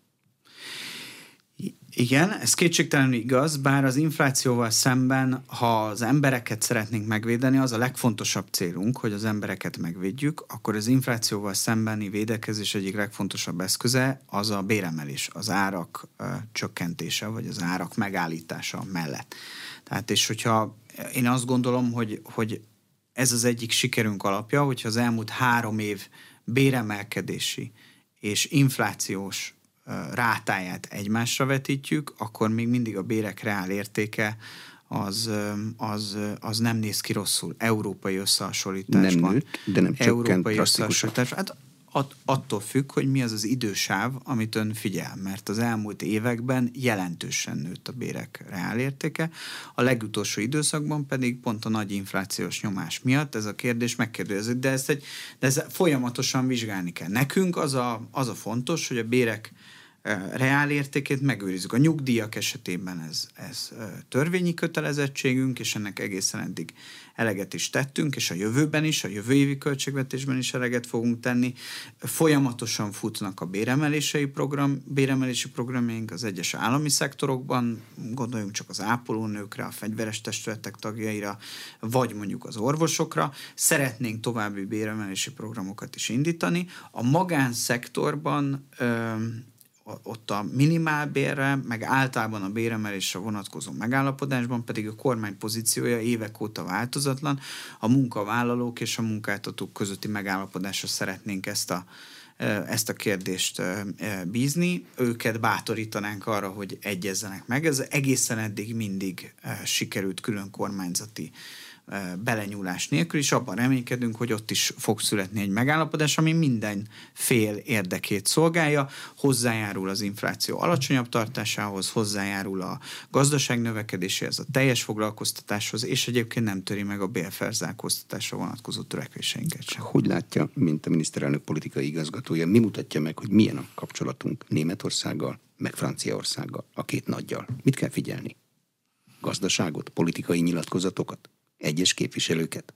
B: Igen, ez kétségtelenül igaz, bár az inflációval szemben, ha az embereket szeretnénk megvédeni, az a legfontosabb célunk, hogy az embereket megvédjük, akkor az inflációval szembeni védekezés egyik legfontosabb eszköze az a béremelés, az árak ö, csökkentése, vagy az árak megállítása mellett. Tehát és hogyha én azt gondolom, hogy, hogy ez az egyik sikerünk alapja, hogyha az elmúlt három év béremelkedési és inflációs rátáját egymásra vetítjük, akkor még mindig a bérek reál értéke az, az, az nem néz ki rosszul. Európai összehasonlításban.
A: Nem nőtt, de nem Európai összehasonlításban.
B: Hát att, attól függ, hogy mi az az idősáv, amit ön figyel, mert az elmúlt években jelentősen nőtt a bérek reálértéke, a legutolsó időszakban pedig pont a nagy inflációs nyomás miatt ez a kérdés megkérdőjezik, de ezt, egy, de ezt folyamatosan vizsgálni kell. Nekünk az a, az a fontos, hogy a bérek reál értékét megőrizzük. A nyugdíjak esetében ez, ez törvényi kötelezettségünk, és ennek egészen eddig eleget is tettünk, és a jövőben is, a jövő évi költségvetésben is eleget fogunk tenni. Folyamatosan futnak a béremelési, program, béremelési programjaink az egyes állami szektorokban, gondoljunk csak az ápolónőkre, a fegyveres testületek tagjaira, vagy mondjuk az orvosokra. Szeretnénk további béremelési programokat is indítani. A magánszektorban ott a minimálbérre, meg általában a béremelésre vonatkozó megállapodásban pedig a kormány pozíciója évek óta változatlan. A munkavállalók és a munkáltatók közötti megállapodásra szeretnénk ezt a, ezt a kérdést bízni. Őket bátorítanánk arra, hogy egyezzenek meg. Ez egészen eddig mindig sikerült külön kormányzati belenyúlás nélkül, és abban reménykedünk, hogy ott is fog születni egy megállapodás, ami minden fél érdekét szolgálja, hozzájárul az infláció alacsonyabb tartásához, hozzájárul a gazdaság növekedéséhez, a teljes foglalkoztatáshoz, és egyébként nem töri meg a bérfelzálkoztatásra vonatkozó törekvéseinket sem.
A: Hogy látja, mint a miniszterelnök politikai igazgatója, mi mutatja meg, hogy milyen a kapcsolatunk Németországgal, meg Franciaországgal, a két nagyjal? Mit kell figyelni? Gazdaságot, politikai nyilatkozatokat? Egyes képviselőket?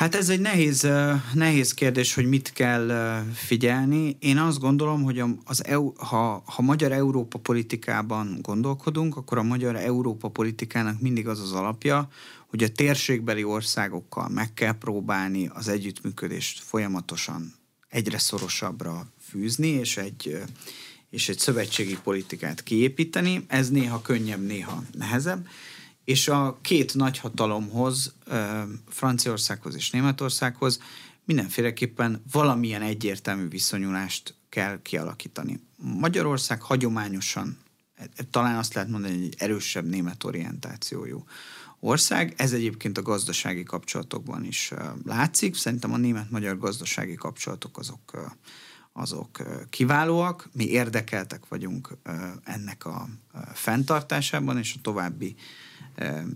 B: Hát ez egy nehéz, nehéz kérdés, hogy mit kell figyelni. Én azt gondolom, hogy az EU, ha, ha magyar Európa politikában gondolkodunk, akkor a magyar Európa politikának mindig az az alapja, hogy a térségbeli országokkal meg kell próbálni az együttműködést folyamatosan egyre szorosabbra fűzni, és egy, és egy szövetségi politikát kiépíteni. Ez néha könnyebb, néha nehezebb és a két nagyhatalomhoz, Franciaországhoz és Németországhoz mindenféleképpen valamilyen egyértelmű viszonyulást kell kialakítani. Magyarország hagyományosan, e, talán azt lehet mondani, hogy egy erősebb német orientációjú ország. Ez egyébként a gazdasági kapcsolatokban is látszik. Szerintem a német-magyar gazdasági kapcsolatok azok azok kiválóak, mi érdekeltek vagyunk ennek a fenntartásában és a további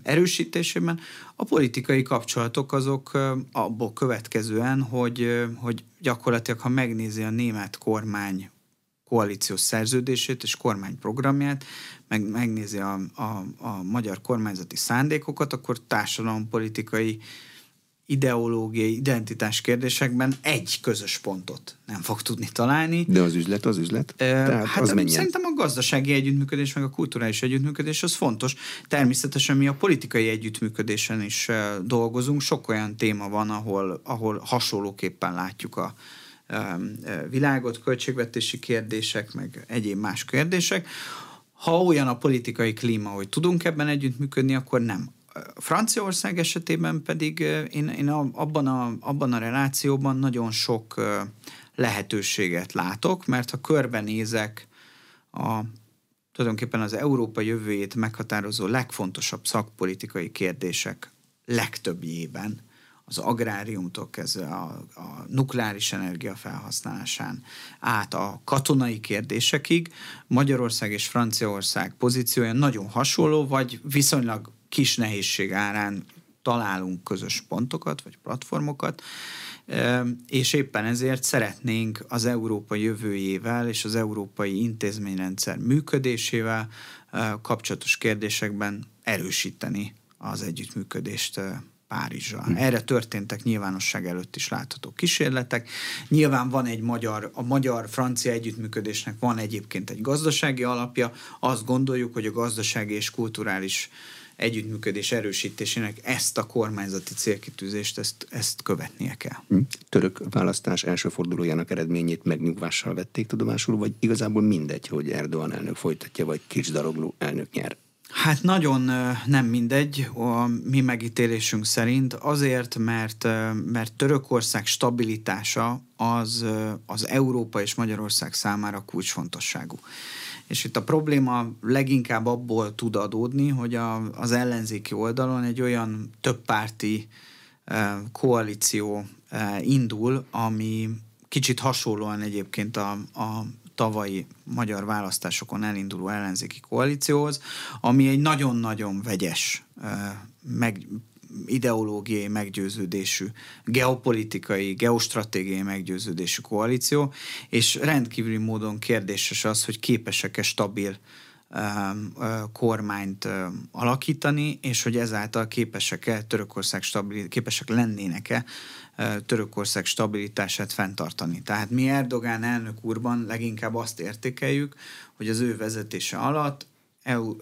B: erősítésében. A politikai kapcsolatok azok abból következően, hogy, hogy gyakorlatilag, ha megnézi a német kormány koalíciós szerződését és kormányprogramját, meg megnézi a, a, a magyar kormányzati szándékokat, akkor társadalompolitikai ideológiai, identitás kérdésekben egy közös pontot nem fog tudni találni.
A: De az üzlet az üzlet?
B: Tehát hát az menjen. szerintem a gazdasági együttműködés, meg a kulturális együttműködés az fontos. Természetesen mi a politikai együttműködésen is dolgozunk. Sok olyan téma van, ahol, ahol hasonlóképpen látjuk a világot, költségvetési kérdések, meg egyéb más kérdések. Ha olyan a politikai klíma, hogy tudunk ebben együttműködni, akkor nem. Franciaország esetében pedig én, én abban, a, abban a relációban nagyon sok lehetőséget látok, mert ha körbenézek a tulajdonképpen az Európa jövőjét meghatározó legfontosabb szakpolitikai kérdések legtöbbjében, az agráriumtól kezdve a, a nukleáris energia felhasználásán át a katonai kérdésekig Magyarország és Franciaország pozíciója nagyon hasonló, vagy viszonylag kis nehézség árán találunk közös pontokat, vagy platformokat, és éppen ezért szeretnénk az Európa jövőjével és az európai intézményrendszer működésével kapcsolatos kérdésekben erősíteni az együttműködést Párizsal. Hm. Erre történtek nyilvánosság előtt is látható kísérletek. Nyilván van egy magyar, a magyar-francia együttműködésnek van egyébként egy gazdasági alapja. Azt gondoljuk, hogy a gazdasági és kulturális együttműködés erősítésének ezt a kormányzati célkitűzést, ezt, ezt követnie kell. Hm.
A: Török választás első fordulójának eredményét megnyugvással vették tudomásul, vagy igazából mindegy, hogy Erdogan elnök folytatja, vagy Kicsdaroglu elnök nyer?
B: Hát nagyon nem mindegy a mi megítélésünk szerint, azért, mert, mert Törökország stabilitása az, az Európa és Magyarország számára kulcsfontosságú. És itt a probléma leginkább abból tud adódni, hogy a, az ellenzéki oldalon egy olyan többpárti eh, koalíció eh, indul, ami kicsit hasonlóan egyébként a, a tavalyi magyar választásokon elinduló ellenzéki koalícióhoz, ami egy nagyon-nagyon vegyes eh, meg, ideológiai meggyőződésű, geopolitikai, geostratégiai meggyőződésű koalíció, és rendkívüli módon kérdéses az, hogy képesek-e stabil um, kormányt alakítani, és hogy ezáltal képesek-e Törökország stabil, képesek lennének-e Törökország stabilitását fenntartani. Tehát mi Erdogán elnök úrban leginkább azt értékeljük, hogy az ő vezetése alatt EU,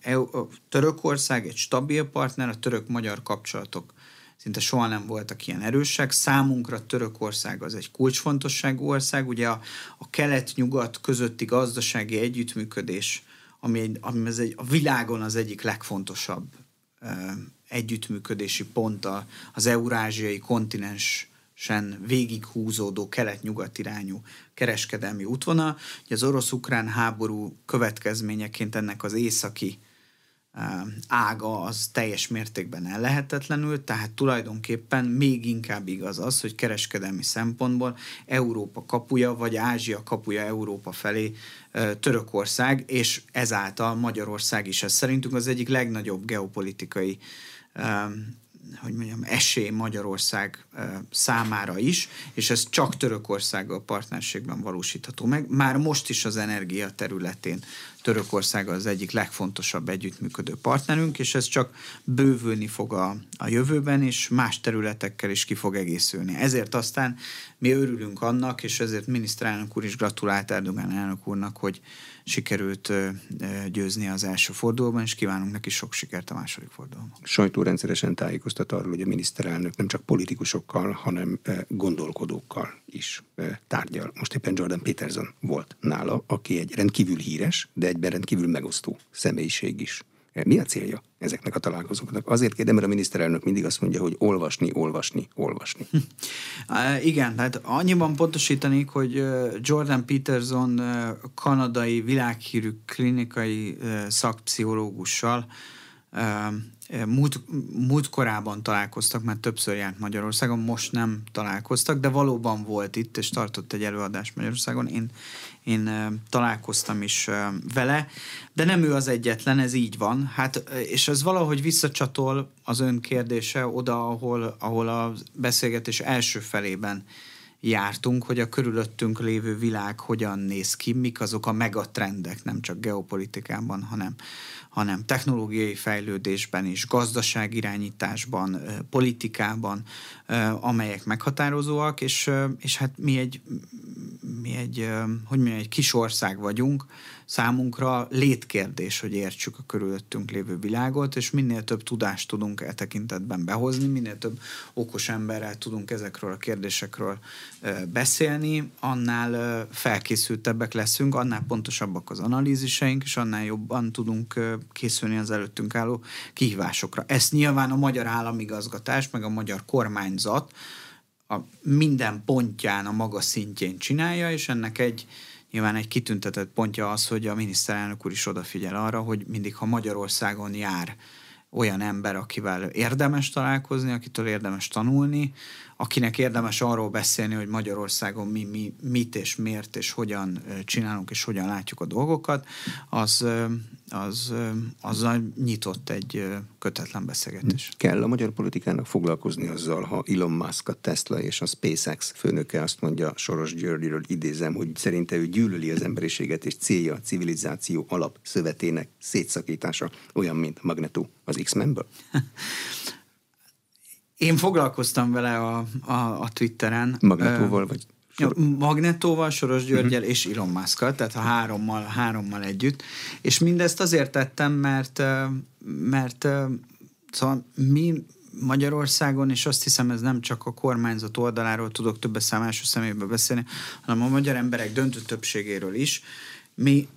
B: EU, Törökország egy stabil partner, a török-magyar kapcsolatok szinte soha nem voltak ilyen erősek. Számunkra Törökország az egy kulcsfontosságú ország, ugye a, a kelet-nyugat közötti gazdasági együttműködés, ami, egy, ami az egy, a világon az egyik legfontosabb együttműködési pont az eurázsiai kontinens sen végighúzódó kelet-nyugat irányú kereskedelmi útvonal. Ugye az orosz-ukrán háború következményeként ennek az északi ága az teljes mértékben ellehetetlenül, tehát tulajdonképpen még inkább igaz az, hogy kereskedelmi szempontból Európa kapuja, vagy Ázsia kapuja Európa felé Törökország, és ezáltal Magyarország is. Ez szerintünk az egyik legnagyobb geopolitikai hogy mondjam, esély Magyarország számára is, és ez csak Törökországgal partnerségben valósítható meg. Már most is az energia területén Törökország az egyik legfontosabb együttműködő partnerünk, és ez csak bővülni fog a, a jövőben, és más területekkel is ki fog egészülni. Ezért aztán mi örülünk annak, és ezért miniszterelnök úr is gratulált Erdogán elnök úrnak, hogy sikerült győzni az első fordulóban, és kívánunk neki sok sikert a második fordulóban.
A: Sajtó rendszeresen tájékoztat arról, hogy a miniszterelnök nem csak politikusokkal, hanem gondolkodókkal is tárgyal. Most éppen Jordan Peterson volt nála, aki egy rendkívül híres, de egyben rendkívül megosztó személyiség is. Mi a célja ezeknek a találkozóknak? Azért kérdem, mert a miniszterelnök mindig azt mondja, hogy olvasni, olvasni, olvasni.
B: Igen, tehát annyiban pontosítanék, hogy Jordan Peterson kanadai világhírű klinikai szakpszichológussal múlt, múlt találkoztak, mert többször járt Magyarországon, most nem találkoztak, de valóban volt itt, és tartott egy előadást Magyarországon. Én, én találkoztam is vele, de nem ő az egyetlen, ez így van. Hát, és ez valahogy visszacsatol az ön kérdése oda, ahol, ahol a beszélgetés első felében jártunk, hogy a körülöttünk lévő világ hogyan néz ki, mik azok a megatrendek, nem csak geopolitikában, hanem, hanem technológiai fejlődésben is, gazdaságirányításban, politikában, amelyek meghatározóak, és, és hát mi egy, mi egy, hogy mondjam, egy kis ország vagyunk, számunkra létkérdés, hogy értsük a körülöttünk lévő világot, és minél több tudást tudunk e tekintetben behozni, minél több okos emberrel tudunk ezekről a kérdésekről beszélni, annál felkészültebbek leszünk, annál pontosabbak az analíziseink, és annál jobban tudunk készülni az előttünk álló kihívásokra. Ezt nyilván a magyar államigazgatás, meg a magyar kormányzat a minden pontján, a maga szintjén csinálja, és ennek egy Nyilván egy kitüntetett pontja az, hogy a miniszterelnök úr is odafigyel arra, hogy mindig, ha Magyarországon jár olyan ember, akivel érdemes találkozni, akitől érdemes tanulni, akinek érdemes arról beszélni, hogy Magyarországon mi, mi mit és miért és hogyan csinálunk és hogyan látjuk a dolgokat, az, az, azzal nyitott egy kötetlen beszélgetés.
A: Kell a magyar politikának foglalkozni azzal, ha Elon Musk, a Tesla és a SpaceX főnöke azt mondja Soros Györgyről idézem, hogy szerinte ő gyűlöli az emberiséget és célja a civilizáció alapszövetének szétszakítása, olyan, mint Magneto az X-Menből?
B: Én foglalkoztam vele a, a, a Twitteren.
A: Magnetóval vagy?
B: Sor... Magnetóval, Soros Györgyel uh-huh. és Elon musk tehát a hárommal, hárommal együtt. És mindezt azért tettem, mert, mert szóval mi Magyarországon, és azt hiszem ez nem csak a kormányzat oldaláról tudok többes számású személybe beszélni, hanem a magyar emberek döntő többségéről is, mi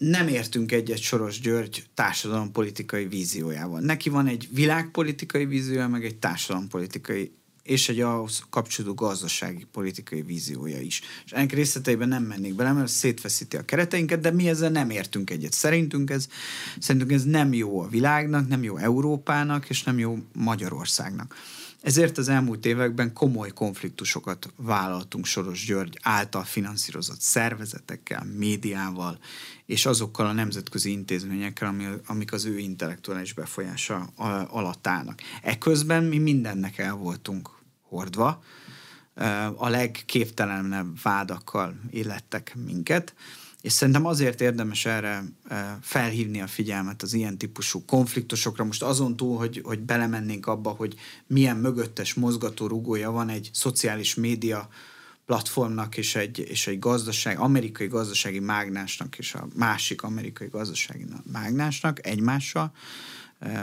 B: nem értünk egyet Soros György társadalompolitikai víziójával. Neki van egy világpolitikai víziója, meg egy társadalompolitikai és egy ahhoz kapcsolódó gazdasági politikai víziója is. És ennek részleteiben nem mennék bele, mert szétfeszíti a kereteinket, de mi ezzel nem értünk egyet. Szerintünk ez, szerintünk ez nem jó a világnak, nem jó Európának, és nem jó Magyarországnak. Ezért az elmúlt években komoly konfliktusokat vállaltunk Soros György által finanszírozott szervezetekkel, médiával, és azokkal a nemzetközi intézményekkel, amik az ő intellektuális befolyása alatt állnak. Ekközben mi mindennek el voltunk hordva, a legképtelenebb vádakkal illettek minket, és szerintem azért érdemes erre felhívni a figyelmet az ilyen típusú konfliktusokra. Most azon túl, hogy, hogy belemennénk abba, hogy milyen mögöttes mozgató rugója van egy szociális média platformnak és egy, és egy gazdaság, amerikai gazdasági mágnásnak és a másik amerikai gazdasági mágnásnak egymással,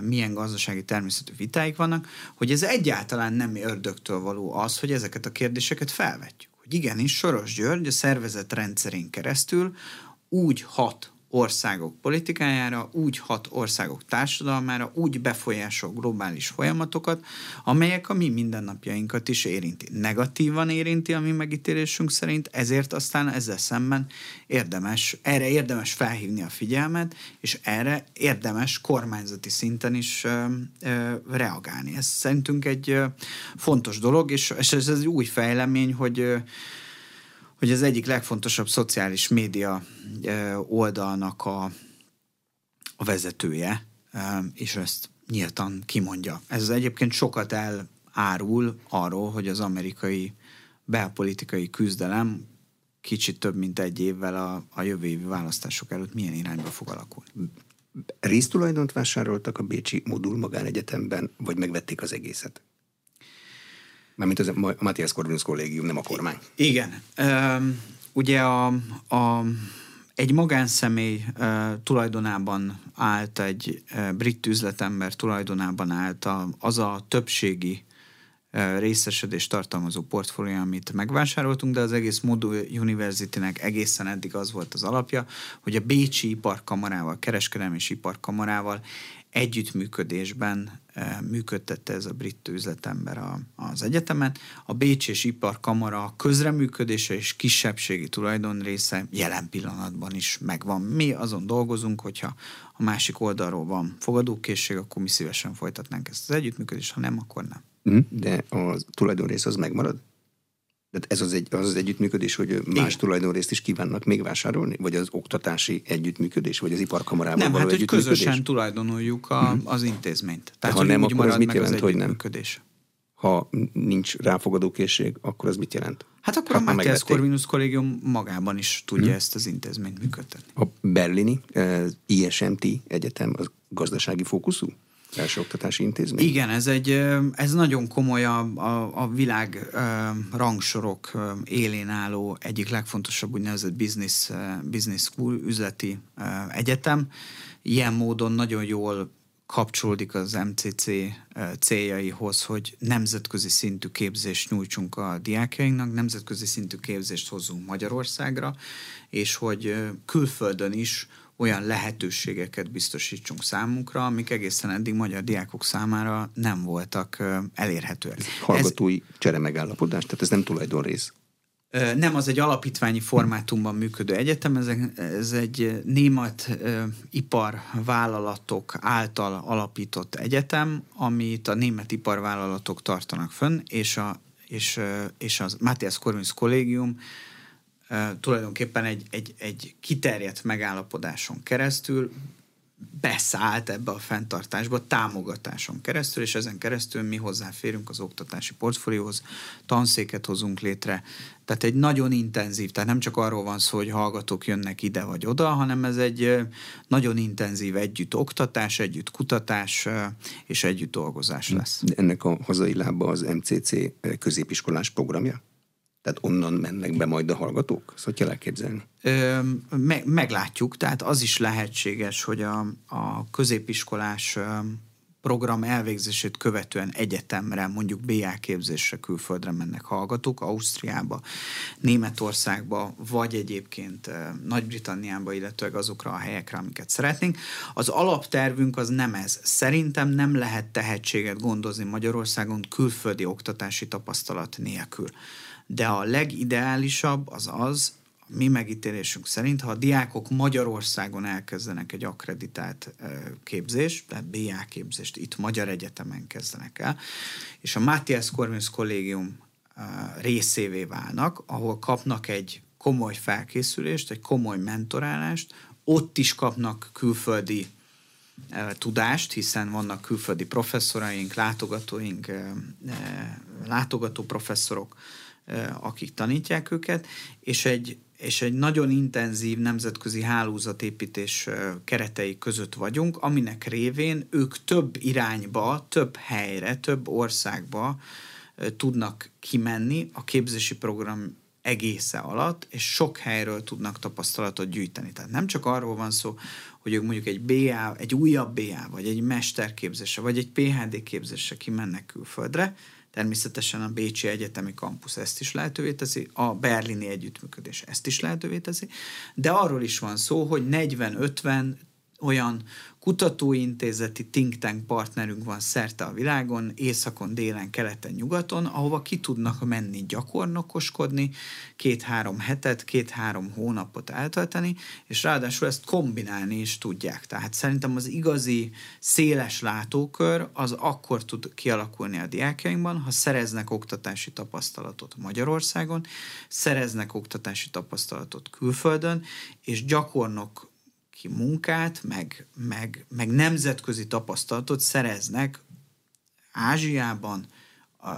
B: milyen gazdasági természetű vitáik vannak, hogy ez egyáltalán nem ördögtől való az, hogy ezeket a kérdéseket felvetjük hogy igenis Soros György a szervezet rendszerén keresztül úgy hat országok politikájára, úgy hat országok társadalmára, úgy befolyásol globális folyamatokat, amelyek a mi mindennapjainkat is érinti. Negatívan érinti a mi megítélésünk szerint, ezért aztán ezzel szemben érdemes, erre érdemes felhívni a figyelmet, és erre érdemes kormányzati szinten is ö, ö, reagálni. Ez szerintünk egy ö, fontos dolog, és, és ez egy új fejlemény, hogy ö, hogy az egyik legfontosabb szociális média oldalnak a, a vezetője, és ezt nyíltan kimondja. Ez egyébként sokat elárul arról, hogy az amerikai belpolitikai küzdelem kicsit több mint egy évvel a, a jövő évi választások előtt milyen irányba fog alakulni.
A: Résztulajdont vásároltak a Bécsi Modul Magánegyetemben, vagy megvették az egészet? Mármint az, a Matthias Corvinus kollégium, nem a kormány.
B: Igen. Ugye a, a, egy magánszemély tulajdonában állt, egy brit üzletember tulajdonában állt a, az a többségi uh, részesedés tartalmazó portfólió, amit megvásároltunk, de az egész Modu University-nek egészen eddig az volt az alapja, hogy a Bécsi iparkamarával, kereskedelmi és iparkamarával együttműködésben működtette ez a brit üzletember a, az egyetemen. A Bécs és Iparkamara közreműködése és kisebbségi tulajdon része jelen pillanatban is megvan. Mi azon dolgozunk, hogyha a másik oldalról van fogadókészség, akkor mi szívesen folytatnánk ezt az együttműködést, ha nem, akkor nem.
A: Mhm. De a tulajdonrész az megmarad? Tehát ez az, egy, az az együttműködés, hogy más Igen. tulajdonrészt is kívánnak még vásárolni? Vagy az oktatási együttműködés, vagy az iparkamarában
B: nem,
A: való
B: hát, hogy közösen tulajdonoljuk a, uh-huh. az intézményt. Tehát, ha nem, akkor az mit jelent, hogy nem?
A: ha nincs ráfogadókészség, akkor az mit jelent?
B: Hát akkor hát a Matthias Corvinus kollégium magában is tudja hmm. ezt az intézményt működtetni.
A: A berlini uh, ISMT egyetem az gazdasági fókuszú? Felsőoktatási intézmény?
B: Igen, ez egy ez nagyon komoly a, a, a világ rangsorok élén álló egyik legfontosabb úgynevezett business, business school, üzleti egyetem. Ilyen módon nagyon jól kapcsolódik az MCC céljaihoz, hogy nemzetközi szintű képzést nyújtsunk a diákjainknak, nemzetközi szintű képzést hozzunk Magyarországra, és hogy külföldön is olyan lehetőségeket biztosítsunk számunkra, amik egészen eddig magyar diákok számára nem voltak elérhetőek.
A: Hallgatói ez... csere megállapodás, tehát ez nem tulajdonrész.
B: Nem, az egy alapítványi formátumban működő egyetem, ez, ez egy német iparvállalatok által alapított egyetem, amit a német iparvállalatok tartanak fönn, és, a, és, és az Matthias Corvinus Kollégium tulajdonképpen egy, egy, egy kiterjedt megállapodáson keresztül beszállt ebbe a fenntartásba támogatáson keresztül, és ezen keresztül mi hozzáférünk az oktatási portfólióhoz, tanszéket hozunk létre. Tehát egy nagyon intenzív, tehát nem csak arról van szó, hogy hallgatók jönnek ide vagy oda, hanem ez egy nagyon intenzív együtt oktatás, együtt kutatás és együtt dolgozás lesz.
A: Ennek a hazai lába az MCC középiskolás programja? Tehát onnan mennek be majd a hallgatók? Ezt hogy kell elképzelni?
B: Ö, me- meglátjuk, tehát az is lehetséges, hogy a, a középiskolás program elvégzését követően egyetemre, mondjuk BA képzésre külföldre mennek hallgatók, Ausztriába, Németországba, vagy egyébként Nagy-Britanniába, illetve azokra a helyekre, amiket szeretnénk. Az alaptervünk az nem ez. Szerintem nem lehet tehetséget gondozni Magyarországon külföldi oktatási tapasztalat nélkül de a legideálisabb az az, mi megítélésünk szerint, ha a diákok Magyarországon elkezdenek egy akreditált képzést, tehát BA képzést itt Magyar Egyetemen kezdenek el, és a Matthias Corvinus Kollégium részévé válnak, ahol kapnak egy komoly felkészülést, egy komoly mentorálást, ott is kapnak külföldi tudást, hiszen vannak külföldi professzoraink, látogatóink, látogató professzorok, akik tanítják őket, és egy, és egy nagyon intenzív nemzetközi hálózatépítés keretei között vagyunk, aminek révén ők több irányba, több helyre, több országba tudnak kimenni a képzési program egésze alatt, és sok helyről tudnak tapasztalatot gyűjteni. Tehát nem csak arról van szó, hogy ők mondjuk egy BA, egy újabb BA, vagy egy mesterképzésre, vagy egy PHD képzésre kimennek külföldre, Természetesen a Bécsi Egyetemi Kampusz ezt is lehetővé teszi, a berlini együttműködés ezt is lehetővé teszi, de arról is van szó, hogy 40-50 olyan kutatóintézeti think tank partnerünk van szerte a világon, északon, délen, keleten, nyugaton, ahova ki tudnak menni gyakornokoskodni, két-három hetet, két-három hónapot eltölteni, és ráadásul ezt kombinálni is tudják. Tehát szerintem az igazi széles látókör az akkor tud kialakulni a diákjainkban, ha szereznek oktatási tapasztalatot Magyarországon, szereznek oktatási tapasztalatot külföldön, és gyakornok ki munkát, meg, meg, meg nemzetközi tapasztalatot szereznek Ázsiában,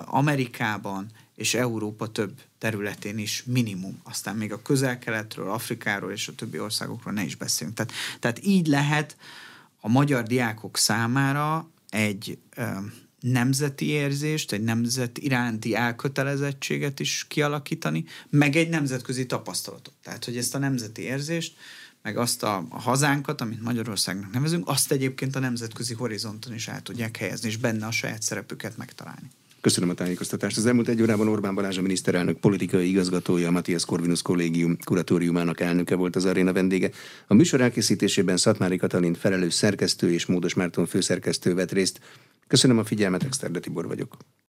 B: Amerikában és Európa több területén is minimum. Aztán még a közel-keletről, Afrikáról és a többi országokról ne is beszéljünk. Tehát, tehát így lehet a magyar diákok számára egy ö, nemzeti érzést, egy nemzet iránti elkötelezettséget is kialakítani, meg egy nemzetközi tapasztalatot. Tehát, hogy ezt a nemzeti érzést meg azt a, a hazánkat, amit Magyarországnak nevezünk, azt egyébként a nemzetközi horizonton is el tudják helyezni, és benne a saját szerepüket megtalálni.
A: Köszönöm a tájékoztatást. Az elmúlt egy órában Orbán Balázs a miniszterelnök politikai igazgatója, a Matthias Corvinus Kollégium kuratóriumának elnöke volt az aréna vendége. A műsor elkészítésében Szatmári Katalin felelős szerkesztő és Módos Márton főszerkesztő vett részt. Köszönöm a figyelmet, Exterde Tibor vagyok.